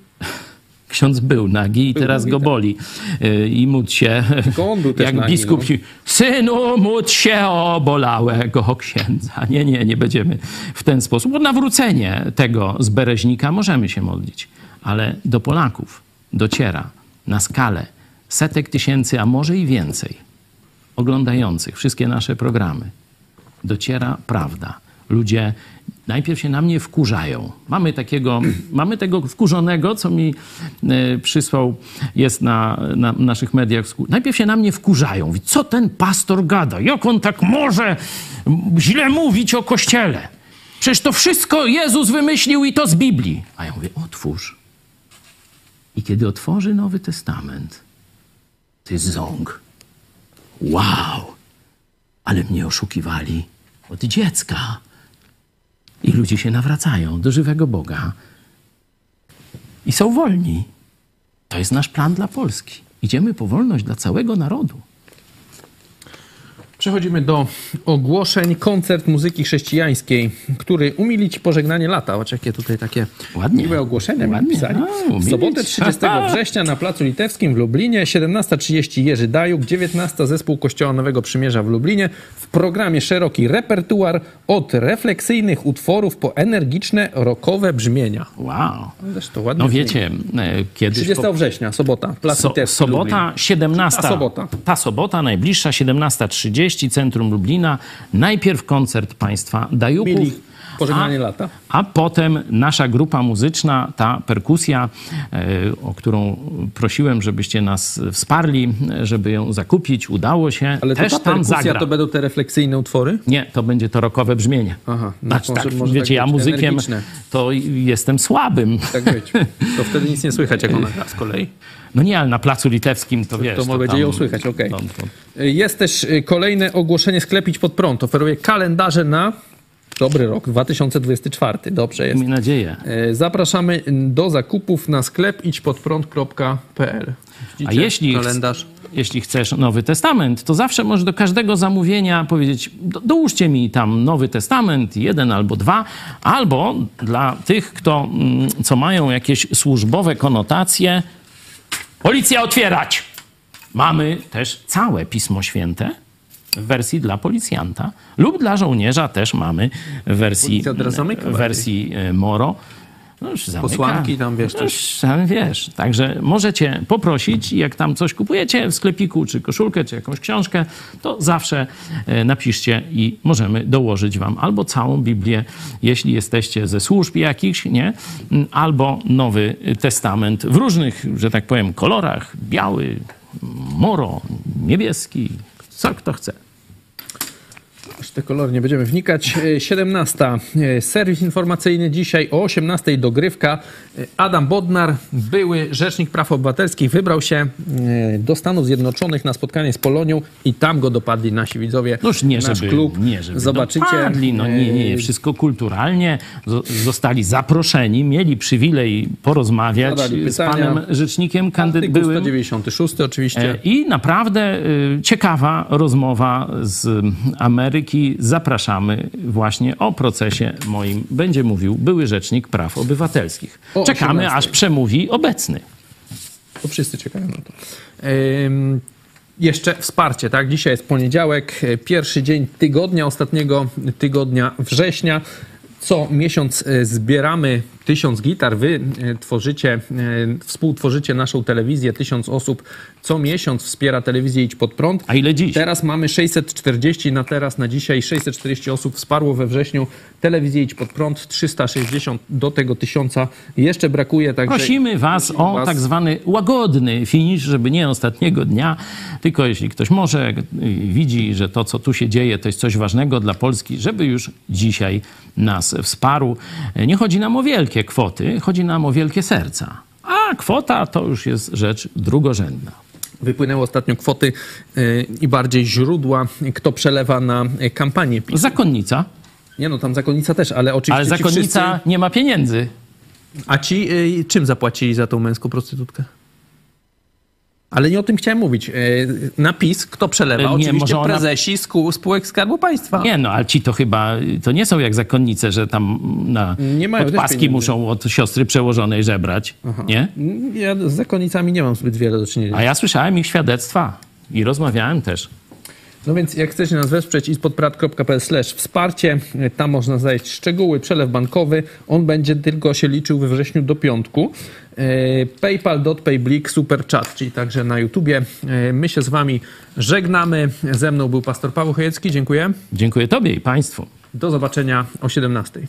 Ksiądz był nagi i teraz nagi, go tak. boli. Yy, I módl się, jak nagi, biskup, no. ci, synu, módl się o bolałego księdza. Nie, nie, nie będziemy w ten sposób. O nawrócenie tego z Bereźnika możemy się modlić, ale do Polaków dociera na skalę setek tysięcy, a może i więcej oglądających wszystkie nasze programy dociera prawda. Ludzie najpierw się na mnie wkurzają. Mamy takiego, mamy tego wkurzonego, co mi e, przysłał, jest na, na naszych mediach. Najpierw się na mnie wkurzają. Co ten pastor gada? Jak on tak może źle mówić o Kościele? Przecież to wszystko Jezus wymyślił i to z Biblii. A ja mówię, otwórz. I kiedy otworzy Nowy Testament, jest ząg. Wow! ale mnie oszukiwali od dziecka. I ludzie się nawracają do żywego Boga i są wolni. To jest nasz plan dla Polski. Idziemy po wolność dla całego narodu. Przechodzimy do ogłoszeń. Koncert muzyki chrześcijańskiej, który umili ci pożegnanie lata. Choć jakie tutaj takie Ładnie. miłe ogłoszenia Ładnie. napisali. No, w sobotę 30 września na Placu Litewskim w Lublinie, 17.30 Jerzy Dajuk, 19 Zespół Kościoła Nowego Przymierza w Lublinie. W programie szeroki repertuar od refleksyjnych utworów po energiczne, rockowe brzmienia. Wow. Zresztą ładnie No wiecie, e, kiedyś... 30 po- września, sobota, Plac So, Litewski, Lublin. sobota 17. Ta sobota. Ta sobota, najbliższa 17.30, centrum Lublina. Najpierw koncert państwa Dajupów. Mili pożegnanie a, lata. A potem nasza grupa muzyczna, ta perkusja, e, o którą prosiłem, żebyście nas wsparli, żeby ją zakupić. Udało się. Ale Też ta tam perkusja zagra. to będą te refleksyjne utwory? Nie, to będzie to rokowe brzmienie. Aha, no Znaczy, może- tak, może wiecie, tak ja muzykiem energiczne. to jestem słabym. Tak być. To wtedy nic nie słychać, jak ona gra z kolei. No nie, ale na Placu Litewskim to wiesz. To może będzie ją słychać, okej. to- to- Jest też y, kolejne ogłoszenie Sklepić pod prąd. Oferuje kalendarze na dobry rok, 2024. Dobrze jest. Miejmy nadzieję. Y, Zapraszamy do zakupów na sklep idźpodprąd.pl. A jeśli, Kalendarz. jeśli chcesz Nowy Testament, to zawsze możesz do każdego zamówienia powiedzieć: do, dołóżcie mi tam Nowy Testament, jeden albo dwa, albo dla tych, kto, mm, co mają jakieś służbowe konotacje, policja otwierać! Mamy też całe Pismo Święte w wersji dla policjanta lub dla żołnierza też mamy w wersji, wersji e, Moro. No już zamyka. Posłanki tam, wiesz, No już tam, wiesz. Także możecie poprosić, jak tam coś kupujecie w sklepiku, czy koszulkę, czy jakąś książkę, to zawsze e, napiszcie i możemy dołożyć wam albo całą Biblię, jeśli jesteście ze służb jakichś, nie? Mm, Albo Nowy Testament w różnych, że tak powiem, kolorach. Biały, moro, niebieski, co kto chce. Aż te kolory nie będziemy wnikać. E, 17. e, Serwis informacyjny dzisiaj o 18. dogrywka. E, Adam Bodnar, były rzecznik praw obywatelskich, wybrał się e, do Stanów Zjednoczonych na spotkanie z Polonią i tam go dopadli nasi widzowie. No już nie, Nasz żeby, klub. nie, żeby Zobaczycie. dopadli. No nie, nie, e, wszystko kulturalnie. Zo- Zostali zaproszeni, mieli przywilej porozmawiać z panem rzecznikiem kandy- Artykuł byłym. 196 oczywiście. E, I naprawdę ciekawa rozmowa z Ameryki. Zapraszamy właśnie o procesie moim. Będzie mówił były rzecznik praw obywatelskich. O Czekamy, 18. aż przemówi obecny. To wszyscy czekają na to. Ym, jeszcze wsparcie, tak? Dzisiaj jest poniedziałek, e, pierwszy dzień tygodnia, ostatniego tygodnia września. Co miesiąc e, zbieramy tysiąc gitar. Wy e, tworzycie, e, współtworzycie naszą telewizję. Tysiąc osób co miesiąc wspiera telewizję Idź Pod Prąd. A ile dziś? Teraz mamy 640 na teraz, na dzisiaj 640 osób wsparło we wrześniu telewizję Idź Pod Prąd. 360 do tego tysiąca jeszcze brakuje. Także Prosimy Was prosimy o was- tak zwany łagodny finisz, żeby nie ostatniego dnia, tylko jeśli ktoś może, widzi, że to, co tu się dzieje, to jest coś ważnego dla Polski, żeby już dzisiaj nas wsparł. Nie chodzi nam o wielkie kwoty, chodzi nam o wielkie serca. A kwota to już jest rzecz drugorzędna. Wypłynęły ostatnio kwoty y, i bardziej źródła, kto przelewa na kampanię PiS. Zakonnica, Nie no, tam zakonnica też, ale oczywiście ale zakonnica wszyscy... nie ma pieniędzy. A ci y, czym zapłacili za tą męską prostytutkę? Ale nie o tym chciałem mówić. Y, Na PiS kto przelewa? Nie, Oczywiście może ona- prezesi skół- spółek Skarbu Państwa. Nie no, ale ci to chyba, to nie są jak zakonnice, że tam na Nie mają podpaski muszą od siostry przełożonej żebrać, nie? Ja z zakonnicami nie mam zbyt wiele do czynienia. A ja słyszałem ich świadectwa i rozmawiałem też. No więc jak chcecie nas wesprzeć ispodprat.pl wsparcie, tam można znaleźć szczegóły, przelew bankowy, on będzie tylko się liczył we wrześniu do piątku. Y, PayPal.pay super chat, czyli także na YouTubie. Y, My się z wami żegnamy. Ze mną był pastor Paweł Chojecki, dziękuję. Dziękuję Tobie i Państwu. Do zobaczenia o 17.